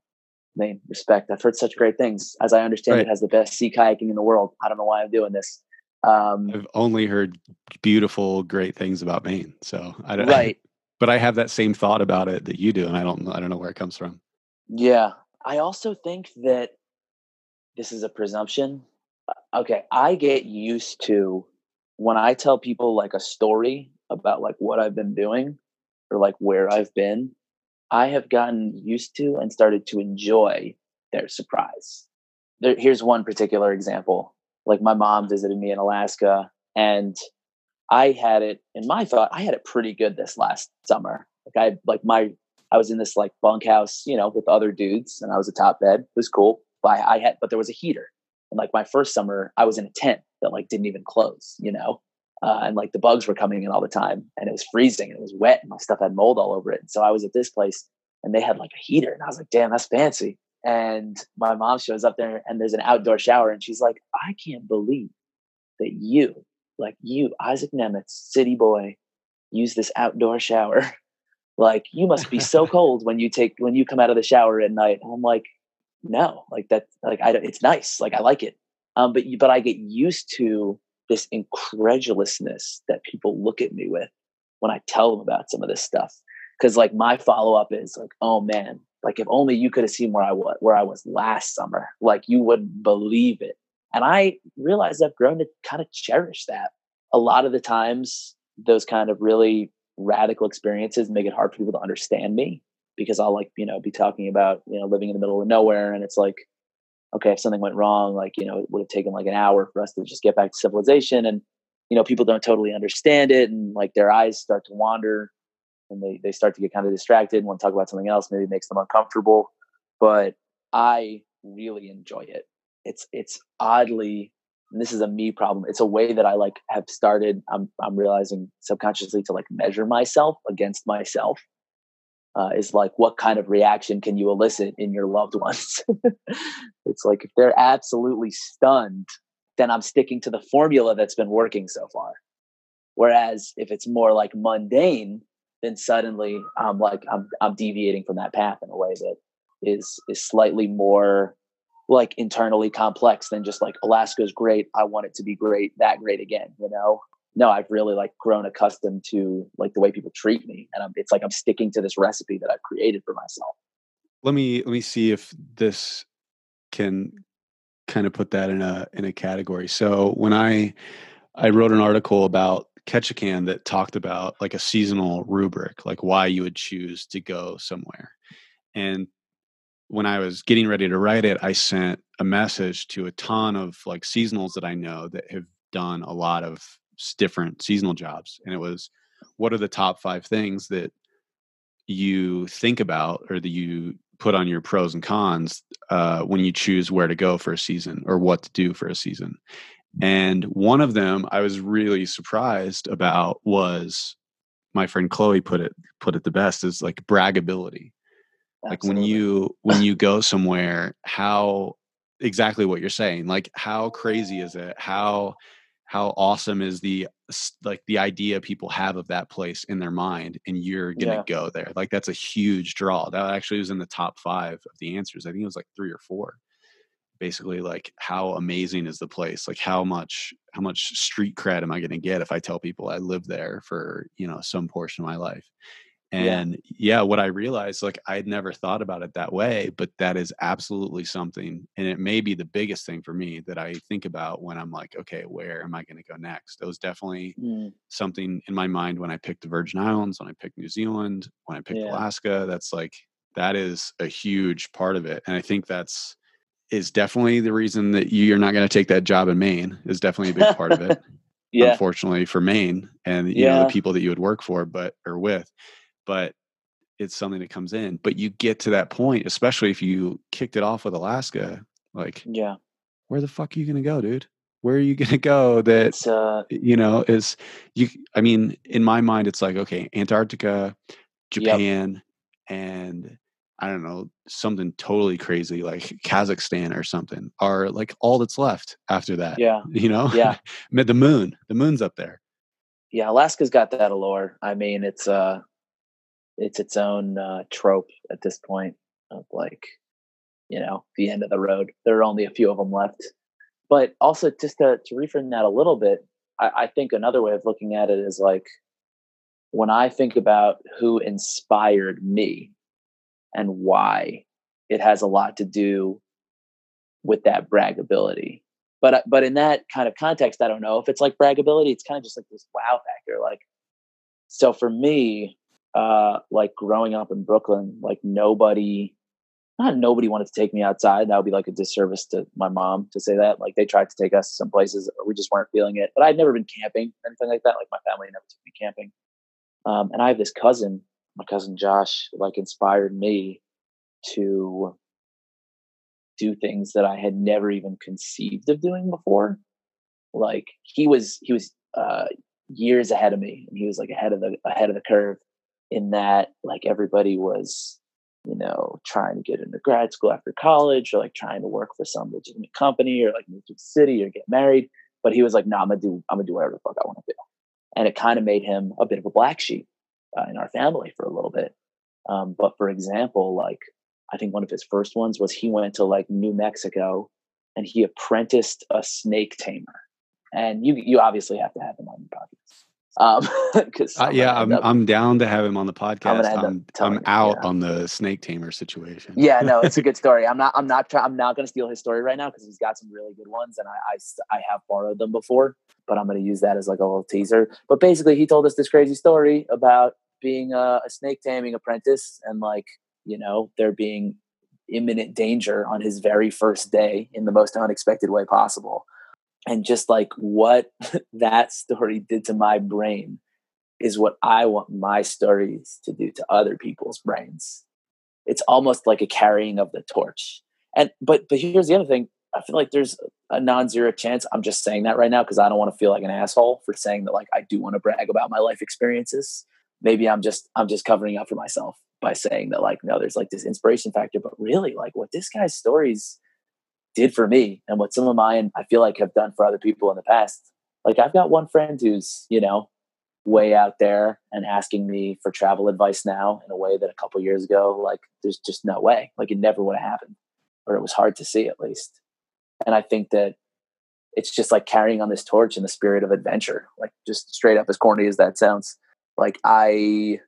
Maine, respect. I've heard such great things. As I understand, right. it has the best sea kayaking in the world. I don't know why I'm doing this. Um, I've only heard beautiful, great things about Maine. So I don't. [laughs] Right. but I have that same thought about it that you do, and I don't. I don't know where it comes from. Yeah, I also think that this is a presumption. Uh, okay, I get used to when I tell people like a story about like what I've been doing or like where I've been, I have gotten used to and started to enjoy their surprise. There, here's one particular example. Like my mom visited me in Alaska and I had it in my thought, I had it pretty good this last summer. Like I like my I was in this like bunkhouse, you know, with other dudes and I was a top bed. It was cool. But I, I had, but there was a heater. And like my first summer, I was in a tent that like didn't even close, you know, uh, and like the bugs were coming in all the time, and it was freezing, and it was wet, and my stuff had mold all over it. And so I was at this place, and they had like a heater, and I was like, damn, that's fancy. And my mom shows up there and there's an outdoor shower and she's like, I can't believe that you, like you, Isaac Nemetz, city boy, use this outdoor shower. [laughs] like you must be so [laughs] cold when you take when you come out of the shower at night. And I'm like, no, like that, like I, don't it's nice, like I like it. Um, but you but I get used to this incredulousness that people look at me with when I tell them about some of this stuff. Because like my follow up is like, oh man, like if only you could have seen where I was where I was last summer, like you wouldn't believe it. And I realized I've grown to kind of cherish that. A lot of the times, those kind of really radical experiences make it hard for people to understand me because I'll like, you know, be talking about, you know, living in the middle of nowhere and it's like, okay, if something went wrong, like, you know, it would have taken like an hour for us to just get back to civilization. And, you know, people don't totally understand it and like their eyes start to wander and they, they start to get kind of distracted and want to talk about something else, maybe it makes them uncomfortable. But I really enjoy it. It's it's oddly this is a me problem. It's a way that I like have started. I'm I'm realizing subconsciously to like measure myself against myself uh, is like what kind of reaction can you elicit in your loved ones? [laughs] It's like if they're absolutely stunned then i'm sticking to the formula that's been working so far. Whereas if it's more like mundane then suddenly i'm like i'm i'm deviating from that path in a way that is is slightly more like internally complex than just like alaska's great i want it to be great that great again you know no, I've really like grown accustomed to like the way people treat me, and I'm, it's like I'm sticking to this recipe that I've created for myself. Let me let me see if this can kind of put that in a in a category. So when I I wrote an article about Ketchikan that talked about like a seasonal rubric, like why you would choose to go somewhere. And when I was getting ready to write it, I sent a message to a ton of like seasonals that I know that have done a lot of different seasonal jobs and it was what are the top five things that you think about or that you put on your pros and cons uh, when you choose where to go for a season or what to do for a season? And one of them i was really surprised about was my friend chloe put it put it the best is like braggability. Absolutely. like when you when you go somewhere how exactly what you're saying like how crazy is it? How how awesome is the like the idea people have of that place in their mind and you're gonna yeah. go there. Like that's a huge draw. That actually was in the top five of the answers. I think it was like three or four. Basically like how amazing is the place? Like how much how much street cred am i to get if i tell people i live there for you know some portion of my life and yeah. yeah. what I realized, like I'd never thought about it that way, but that is absolutely something. And it may be the biggest thing for me that I think about when I'm like, okay, where am I going to go next? It was definitely mm. something in my mind when I picked the Virgin Islands, when I picked New Zealand, when I picked yeah. Alaska. That's like, that is a huge part of it. And I think that's, is definitely the reason that you're not going to take that job in Maine is definitely a big part of it. [laughs] yeah. Unfortunately for Maine and you yeah. know the people that you would work for but or with but it's something that comes in. But you get to that point, especially if you kicked it off with Alaska, like, yeah, where the fuck are you gonna go, dude? Where are you [laughs] gonna go? That uh, you know is you. I mean, in my mind, it's like okay, Antarctica, Japan, yep. and I don't know something totally crazy like Kazakhstan or something are like all that's left after that. Yeah, you know. Yeah, [laughs] the moon. The moon's up there. Yeah, Alaska's got that allure. I mean, it's uh it's its own uh, trope at this point of like you know the end of the road. There are only a few of them left. But also just to, to reframe that a little bit I, I think another way of looking at it is like when i think about who inspired me and why it has a lot to do with that braggability. But uh, but in that kind of context i don't know if it's like braggability it's kind of just like this wow factor like so for me uh, like growing up in Brooklyn, like nobody, not nobody wanted to take me outside. That would be like a disservice to my mom to say that. Like they tried to take us some places, we just weren't feeling it. But I'd never been camping or anything like that. Like my family never took me camping. Um, and I have this cousin, my cousin Josh, like inspired me to do things that I had never even conceived of doing before. Like he was, he was uh, years ahead of me, and he was like ahead of the ahead of the curve in that like everybody was you know, trying to get into grad school after college or like trying to work for some legitimate company or like move to the city or get married. But he was like, no, nah, I'm gonna do, I'm gonna do whatever the fuck I want to do. And it kind of made him a bit of a black sheep uh, in our family for a little bit. Um, but for example, like I think one of his first ones was he went to like New Mexico and he apprenticed a snake tamer. And you you obviously have to have him on your podcast. Um, [laughs] uh, yeah, I'm up, I'm down to have him on the podcast. I'm I'm, I'm out yeah. on the snake tamer situation. Yeah, no, it's a [laughs] good story. I'm not I'm not try, I'm not going to steal his story right now because he's got some really good ones, and I, I I have borrowed them before, but I'm going to use that as like a little teaser. But basically, he told us this crazy story about being a, a snake taming apprentice and like you know there being imminent danger on his very first day in the most unexpected way possible and just like what [laughs] that story did to my brain is what I want my stories to do to other people's brains. It's almost like a carrying of the torch. And but but here's the other thing. I feel like there's a non-zero chance. I'm just saying that right now because I don't want to feel like an asshole for saying that like I do want to brag about my life experiences. Maybe I'm just I'm just covering up for myself by saying that like no, there's like this inspiration factor. But really, like what this guy's stories did for me and what some of mine I feel like have done for other people in the past. Like I've got one friend who's, you know, way out there and asking me for travel advice now in a way that a couple years ago, like there's just no way. Like it never would have happened. Or it was hard to see at least. And I think that it's just like carrying on this torch in the spirit of adventure. Like just straight up as corny as that sounds. Like I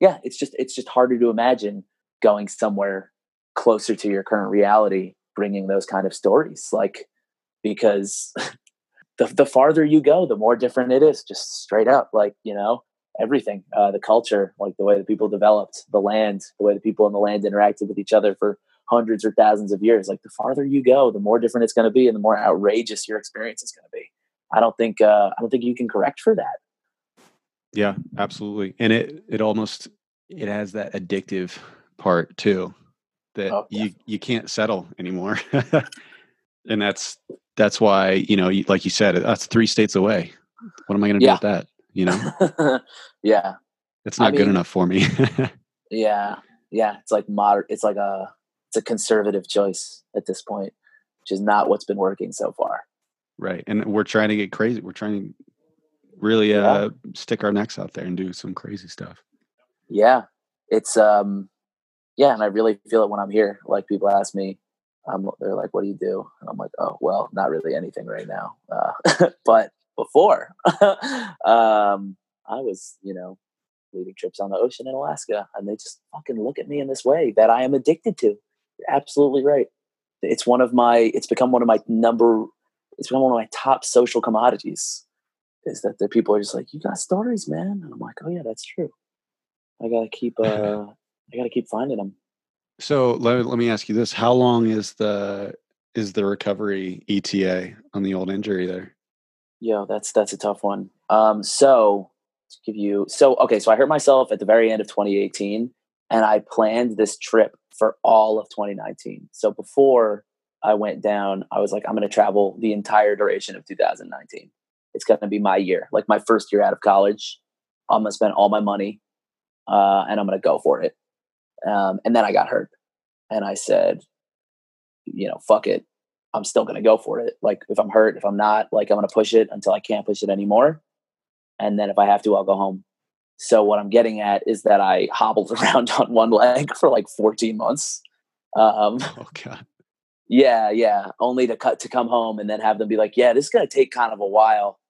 yeah, it's just it's just harder to imagine going somewhere closer to your current reality bringing those kind of stories like because [laughs] the, the farther you go the more different it is just straight up like you know everything uh, the culture like the way the people developed the land the way the people in the land interacted with each other for hundreds or thousands of years. Like the farther you go the more different it's going to be and the more outrageous your experience is going to be. I don't think uh, i don't think you can correct for that. Yeah absolutely. And it it almost it has that addictive part too that oh, you you can't settle anymore. [laughs] And that's that's why you know like you said that's three states away. What am i going to yeah. do with that you know? [laughs] Yeah. It's not I good mean, enough for me. [laughs] Yeah. Yeah. It's like moderate it's like a it's a conservative choice at this point which is not what's been working so far. Right. And we're trying to get crazy we're trying to really uh yeah. stick our necks out there and do some crazy stuff. Yeah. It's um yeah, and I really feel it when I'm here. Like people ask me, um, they're like, "What do you do?" And I'm like, "Oh, well, not really anything right now." Uh, [laughs] but before, [laughs] um, I was, you know, leading trips on the ocean in Alaska, and they just fucking look at me in this way that I am addicted to. You're absolutely right. It's one of my. It's become one of my number. It's become one of my top social commodities. Is that the people are just like, "You got stories, man," and I'm like, "Oh yeah, that's true." I gotta keep. [laughs] uh I got to keep finding them. So let, let me ask you this: How long is the is the recovery ETA on the old injury there? Yeah, that's that's a tough one. Um, so to give you so okay, so I hurt myself at the very end of 2018, and I planned this trip for all of 2019. So before I went down, I was like, I'm going to travel the entire duration of 2019. It's going to be my year, like my first year out of college. I'm going to spend all my money, uh, and I'm going to go for it. Um, and then I got hurt. And I said, you know, fuck it. I'm still going to go for it. Like if I'm hurt, if I'm not, like I'm going to push it until I can't push it anymore. And then if I have to, I'll go home. So what I'm getting at is that I [laughs] hobbled around on one leg for like 14 months. Um, [laughs] oh God. Yeah, yeah. Only to cut to come home and then have them be like, "Yeah, this is gonna take kind of a while."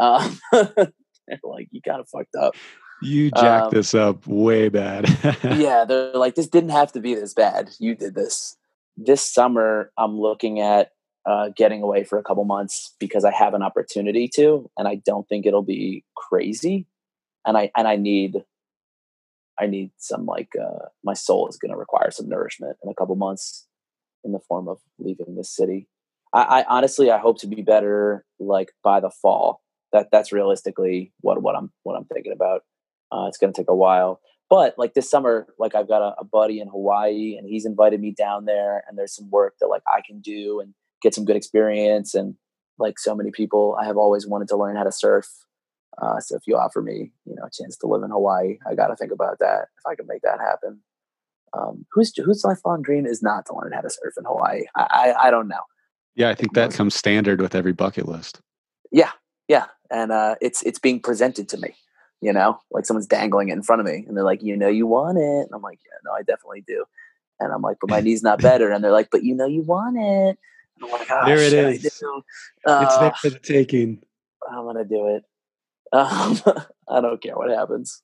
Um, [laughs] like, you kind of fucked up. You jacked um, this up way bad. [laughs] yeah, they're like, this didn't have to be this bad. You did this. This summer, I'm looking at uh, getting away for a couple months because I have an opportunity to, and I don't think it'll be crazy. And I and I need, I need some like uh, my soul is going to require some nourishment in a couple months, in the form of leaving this city. I, I honestly, I hope to be better like by the fall. That that's realistically what what I'm what I'm thinking about. Uh, it's going to take a while. But like this summer, like I've got a, a, buddy in Hawaii and he's invited me down there and there's some work that like I can do and get some good experience. And like so many people, I have always wanted to learn how to surf. Uh, so if you offer me, you know, a chance to live in Hawaii, I got to think about that if I can make that happen. Um, whose whose lifelong dream is not to learn how to surf in Hawaii? I I, I don't know. Yeah, I think that comes standard with every bucket list. Yeah, yeah, and uh, it's it's being presented to me. You know, like someone's dangling it in front of me, and they're like, "You know, you want it." And I'm like, "Yeah, no, I definitely do." And I'm like, "But my knee's not [laughs] better." And they're like, "But you know, you want it." And I'm like, oh, There it shit, is. do." it's Uh, there for the taking. I'm gonna do it. [laughs] Um, I don't care what happens.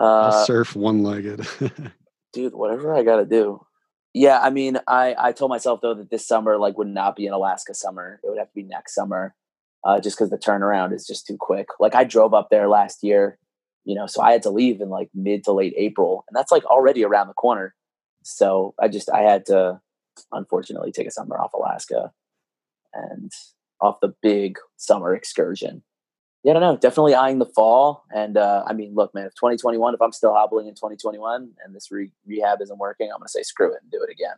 I'll Uh, surf one legged. [laughs] dude, whatever I gotta do. Yeah, I mean, I I told myself though that this summer like would not be an Alaska summer. It would have to be next summer, uh, just because the turnaround is just too quick. Like I drove up there last year, you know, so I had to leave in like mid to late April, and that's like already around the corner. So I just I had to unfortunately take a summer off Alaska and off the big summer excursion. Yeah, I don't know. Definitely eyeing the fall. And uh, I mean, look, man, if 2021, if I'm still hobbling in 2021 and this re- rehab isn't working, I'm going to say screw it and do it again.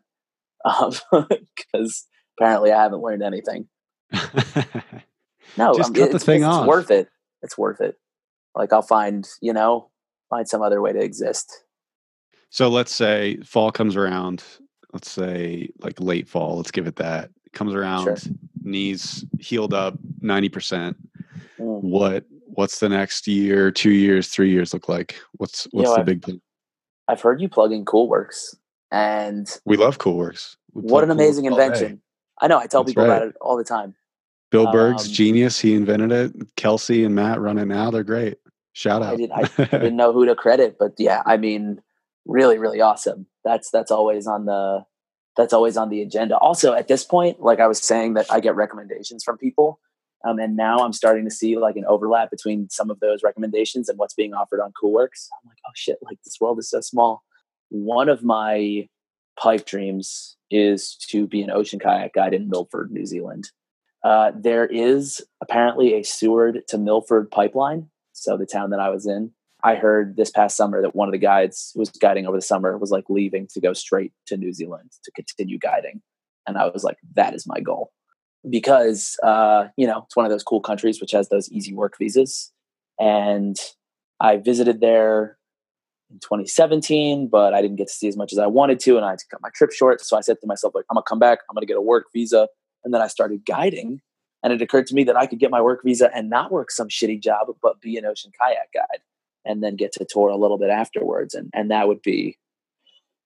[laughs] Because apparently I haven't learned anything. [laughs] No, Just um, cut the it's, thing it's off. worth it. It's worth it. Like I'll find, you know, find some other way to exist. so let's say fall comes around. Let's say like late fall. Let's give it that. Comes around, knees healed up ninety percent. Mm. What what's the next year, two years, three years look like? What's what's know, the I've- big plan? I've heard you plug in CoolWorks, and We love CoolWorks. We what an amazing invention! I know. I tell That's people right. about it all the time. Bill Berg's Um, genius. He invented it. Kelsey and Matt run it now. They're great. Shout I out. did- I [laughs] didn't know who to credit, but yeah, I mean, really, really awesome. That's that's always on the that's always on the agenda. Also, at this point, like I was saying, that I get recommendations from people, um, and now I'm starting to see like an overlap between some of those recommendations and what's being offered on CoolWorks. I'm like, oh shit! Like this world is so small. One of my pipe dreams is to be an ocean kayak guide in Milford, New Zealand. Uh, there is apparently a Seward to Milford pipeline. So the town that I was in, I heard this past summer that one of the guides who was guiding over the summer was like leaving to go straight to New Zealand to continue guiding. And I was like, that is my goal. Because, uh, you know, it's one of those cool countries which has those easy work visas. And I visited there in 2017, but I didn't get to see as much as I wanted to. And I had to cut my trip short. So I said to myself, like, I'm going to come back. I'm going to get a work visa. And then I started guiding. And it occurred to me that I could get my work visa and not work some shitty job, but be an ocean kayak guide and then get to tour a little bit afterwards. And, and that would be,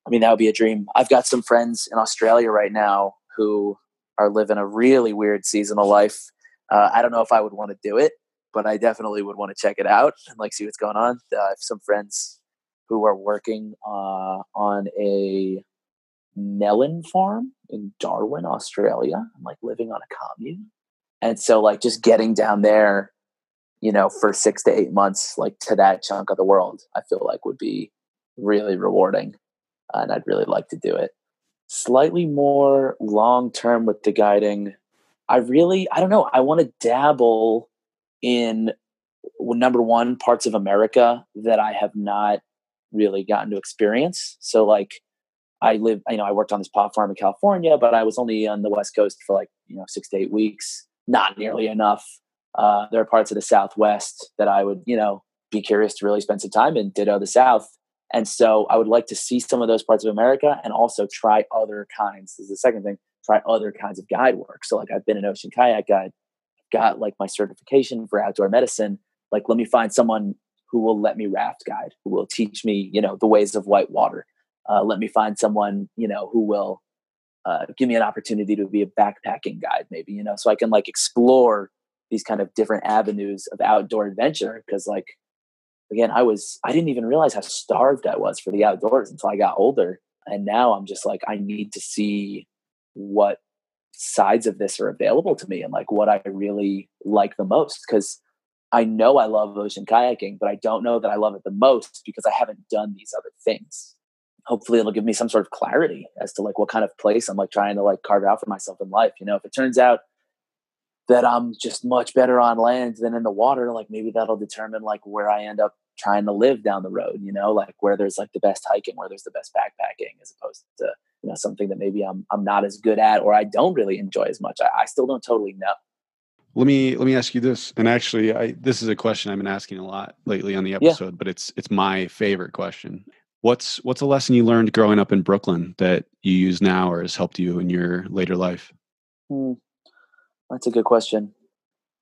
I mean, that would be a dream. I've got some friends in Australia right now who are living a really weird seasonal life. Uh, I don't know if I would want to do it, but I definitely would want to check it out and like see what's going on. Uh, I have some friends who are working uh, on a melon farm in Darwin, Australia. I'm like living on a commune. And so like just getting down there, you know, for six to eight months, like to that chunk of the world, I feel like would be really rewarding. And I'd really like to do it. Slightly more long term with the guiding. I really, I don't know, I want to dabble in number one, parts of America that I have not really gotten to experience. So like I live, you know, I worked on this pot farm in California, but I was only on the West Coast for like, you know, six to eight weeks. Not nearly enough. Uh, there are parts of the Southwest that I would, you know, be curious to really spend some time in, ditto the South. And so I would like to see some of those parts of America and also try other kinds. This is the second thing, try other kinds of guide work. So like I've been an ocean kayak guide, got like my certification for outdoor medicine. Like let me find someone who will let me raft guide, who will teach me, you know, the ways of white water. Uh, let me find someone, you know, who will uh, give me an opportunity to be a backpacking guide, maybe, you know, so I can like explore these kind of different avenues of outdoor adventure. Cause like, again, I was, I didn't even realize how starved I was for the outdoors until I got older. And now I'm just like, I need to see what sides of this are available to me and like what I really like the most. Cause I know I love ocean kayaking, but I don't know that I love it the most because I haven't done these other things. Hopefully it'll give me some sort of clarity as to like what kind of place I'm like trying to like carve out for myself in life. You know, if it turns out that I'm just much better on land than in the water, like maybe that'll determine like where I end up trying to live down the road, you know, like where there's like the best hiking, where there's the best backpacking as opposed to, you know, something that maybe I'm I'm not as good at or I don't really enjoy as much. I, I still don't totally know. Let me let me ask you this. And actually, I this is a question I've been asking a lot lately on the Yeah. episode, but it's it's my favorite question. What's what's a lesson you learned growing up in Brooklyn that you use now or has helped you in your later life? Hmm. That's a good question.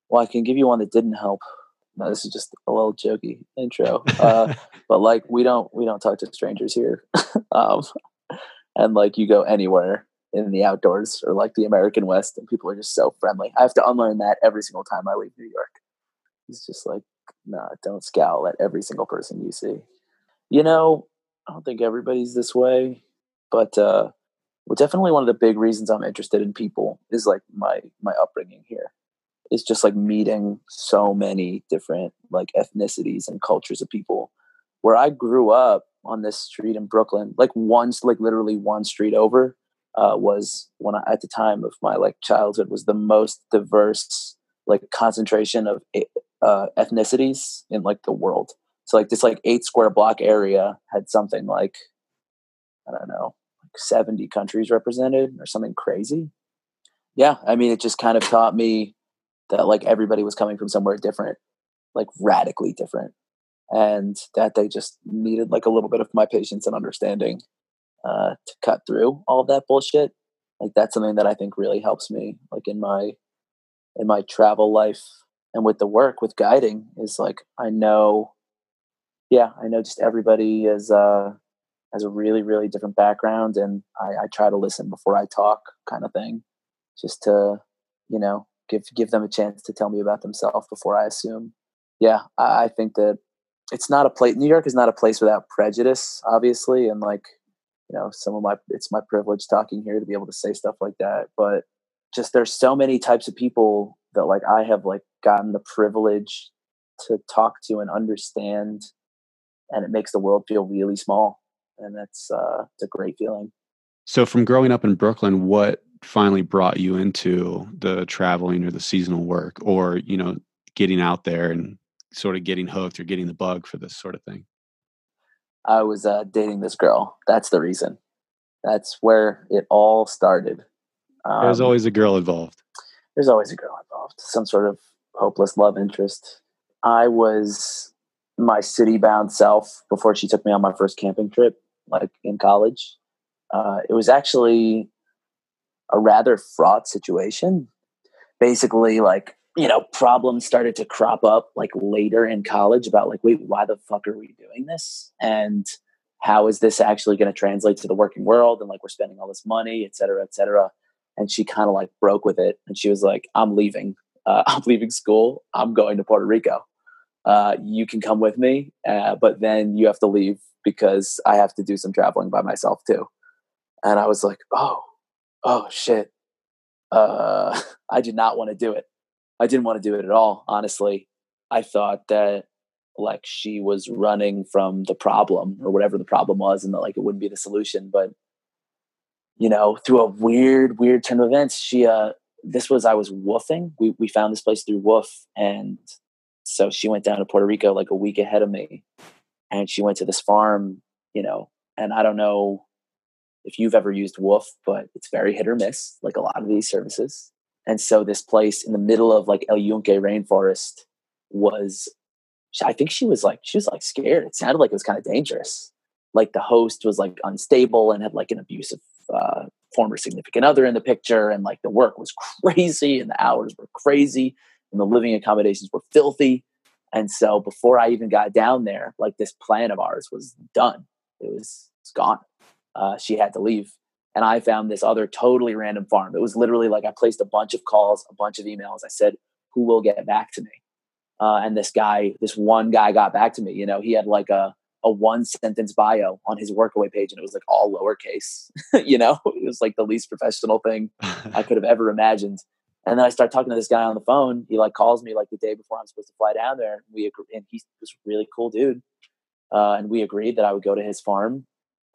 Well, I can give you one that didn't help. No, this is just a little jokey intro. Uh, [laughs] but like, we don't we don't talk to strangers here, [laughs] um, and like, you go anywhere in the outdoors or like the American West, and people are just so friendly. I have to unlearn that every single time I leave New York. It's just like, nah, don't scowl at every single person you see. You know, I don't think everybody's this way, but uh, well, definitely one of the big reasons I'm interested in people is like my my upbringing here. It's just like meeting so many different like ethnicities and cultures of people. Where I grew up on this street in Brooklyn, like once, like literally one street over, uh, was when I, at the time of my like childhood was the most diverse like concentration of uh, ethnicities in like the world. So like this like eight square block area had something like I don't know, like 70 countries represented or something crazy. Yeah, I mean it just kind of taught me that like everybody was coming from somewhere different, like radically different. And that they just needed like a little bit of my patience and understanding uh, to cut through all of that bullshit. Like that's something that I think really helps me, like in my in my travel life and with the work with guiding is like I know, yeah, I know just everybody is uh, has a really really different background, and I, I try to listen before I talk, kind of thing, just to you know give give them a chance to tell me about themselves before I assume. Yeah, I, I think that it's not a place. New York is not a place without prejudice, obviously, and like you know some of my it's my privilege talking here to be able to say stuff like that but just there's so many types of people that like i have like gotten the privilege to talk to and understand and it makes the world feel really small and that's uh it's a great feeling so from growing up in brooklyn what finally brought you into the traveling or the seasonal work or you know getting out there and sort of getting hooked or getting the bug for this sort of thing I was uh, dating this girl. That's the reason. That's where it all started. Um, there's always a girl involved. There's always a girl involved. Some sort of hopeless love interest. I was my city bound self before she took me on my first camping trip, like in college. Uh, it was actually a rather fraught situation. Basically, like you know, problems started to crop up like later in college about like, wait, why the fuck are we doing this? And how is this actually going to translate to the working world? And like, we're spending all this money, et cetera, et cetera. And she kind of like broke with it. And she was like, I'm leaving. Uh, [laughs] I'm leaving school. I'm going to Puerto Rico. Uh, you can come with me, uh, but then you have to leave because I have to do some traveling by myself too. And I was like, oh, oh shit. Uh, [laughs] I did not want to do it. I didn't want to do it at all, honestly. I thought that like she was running from the problem or whatever the problem was and that like it wouldn't be the solution. But you know, through a weird, weird turn of events, she uh this was I was WWOOFing. We we found this place through WWOOF and so she went down to Puerto Rico like a week ahead of me. And she went to this farm, you know, and I don't know if you've ever used WWOOF, but it's very hit or miss, like a lot of these services. And so this place in the middle of like El Yunque rainforest was, I think she was like, she was like scared. It sounded like it was kind of dangerous. Like the host was like unstable and had like an abusive uh, former significant other in the picture. And like the work was [laughs] crazy and the hours were crazy and the living accommodations were filthy. And so before I even got down there, like this plan of ours was done. It was it's gone. Uh, she had to leave and I found this other totally random farm. It was literally like I placed a bunch of calls, a bunch of emails. I said, "Who will get back to me?" Uh, and this guy, this one guy, got back to me. You know, he had like a a one sentence bio on his Workaway page, and it was like all lowercase. [laughs] you know, it was like the least professional thing I could have ever imagined. And then I start talking to this guy on the phone. He like calls me like the day before I'm supposed to fly down there. We agree, and he's this really cool dude. Uh, and we agreed that I would go to his farm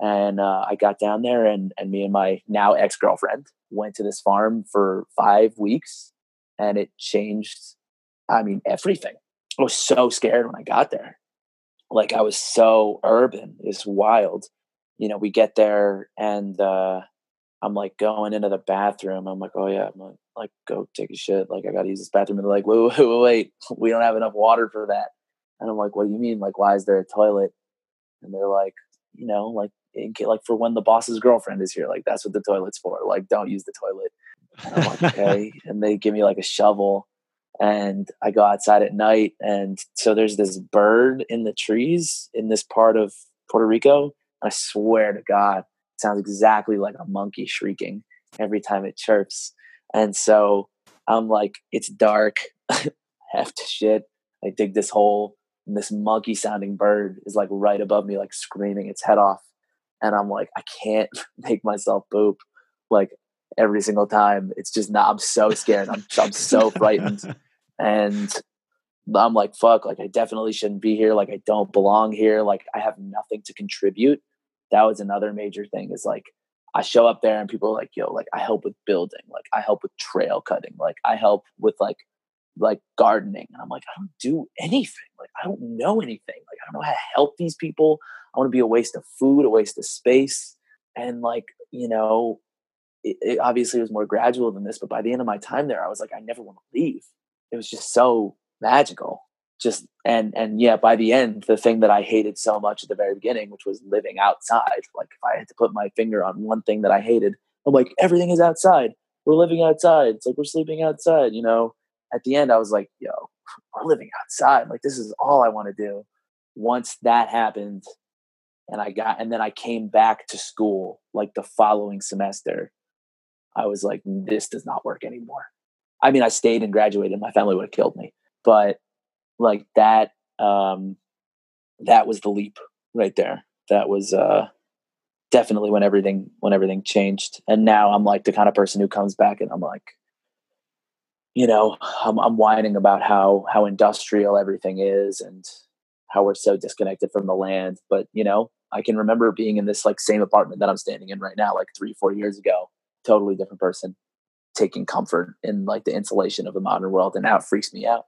and uh, I got down there, and and me and my now ex girlfriend went to this farm for five weeks, and it changed. I mean, everything. I was so scared when I got there. Like I was so urban. It's wild. You know, we get there and uh, I'm like going into the bathroom. I'm like, oh yeah, I'm like, like go take a shit. Like I got to use this bathroom. And they're like, wait, wait, wait, wait, [laughs] we don't have enough water for that. And I'm like, what do you mean? Like, why is there a toilet? And they're like, you know, like in, like for when the boss's girlfriend is here, like that's what the toilet's for. Like don't use the toilet. And I'm like, [laughs] okay. and they give me like a shovel and I go outside at night and so there's this bird in the trees in this part of Puerto Rico. I swear to God, it sounds exactly like a monkey shrieking every time it chirps. And so I'm like, it's dark, [laughs] have to shit. I dig this hole, and this monkey sounding bird is like right above me, like screaming its head off. And I'm like, I can't [laughs] make myself poop like every single time. It's just not, I'm so scared. I'm, I'm so frightened. [laughs] And I'm like, fuck, like I definitely shouldn't be here. Like I don't belong here. Like I have nothing to contribute. That was another major thing is like, I show up there and people are like, yo, like I help with building, like I help with trail cutting, like I help with like like gardening. And I'm like, I don't do anything. Like I don't know anything. Like I don't know how to help these people. I want to be a waste of food, a waste of space. And like, you know, it, it obviously was more gradual than this, but by the end of my time there, I was like, I never want to leave. It was just so magical. Just and and yeah, by the end, the thing that I hated so much at the very beginning, which was living outside. Like if I had to put my finger on one thing that I hated, I'm like, everything is outside. We're living outside. It's like we're sleeping outside, you know. At the end, I was like, yo, we're living outside. Like this is all I want to do. Once that happened, and I got and then I came back to school like the following semester. I was like, this does not work anymore. I mean, I stayed and graduated. My family would have killed me, but like that, um, that was the leap right there. That was uh, definitely when everything when everything changed. And now I'm like the kind of person who comes back and I'm like, you know, I'm, I'm whining about how how industrial everything is and how we're so disconnected from the land. But you know, I can remember being in this like same apartment that I'm standing in right now, like three, four years ago. Totally different person, taking comfort in like the insulation of the modern world, and now it freaks me out.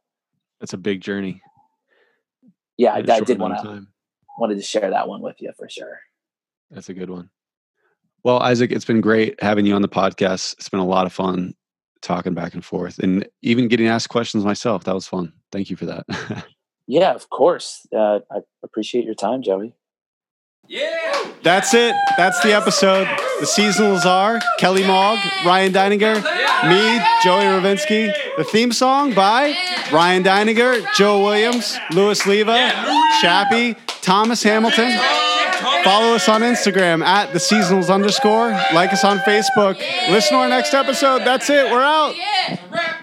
That's a big journey. Yeah, I, I did want to wanted to share that one with you for sure. That's a good one. Well, Isaac, it's been great having you on the podcast. It's been a lot of fun talking back and forth and even getting asked questions myself. That was fun. Thank you for that. [laughs] Yeah, of course. Uh, I appreciate your time, Joey. That's it. That's the episode. The seasonals are Kelly Mogg, Ryan Deininger, me, Joey Ravinsky. The theme song by Ryan Deininger, Joe Williams, Louis Leva, Chappie, Thomas Hamilton. Follow us on Instagram at the seasonals underscore. Like us on Facebook. Listen to our next episode. That's it. We're out. Yeah.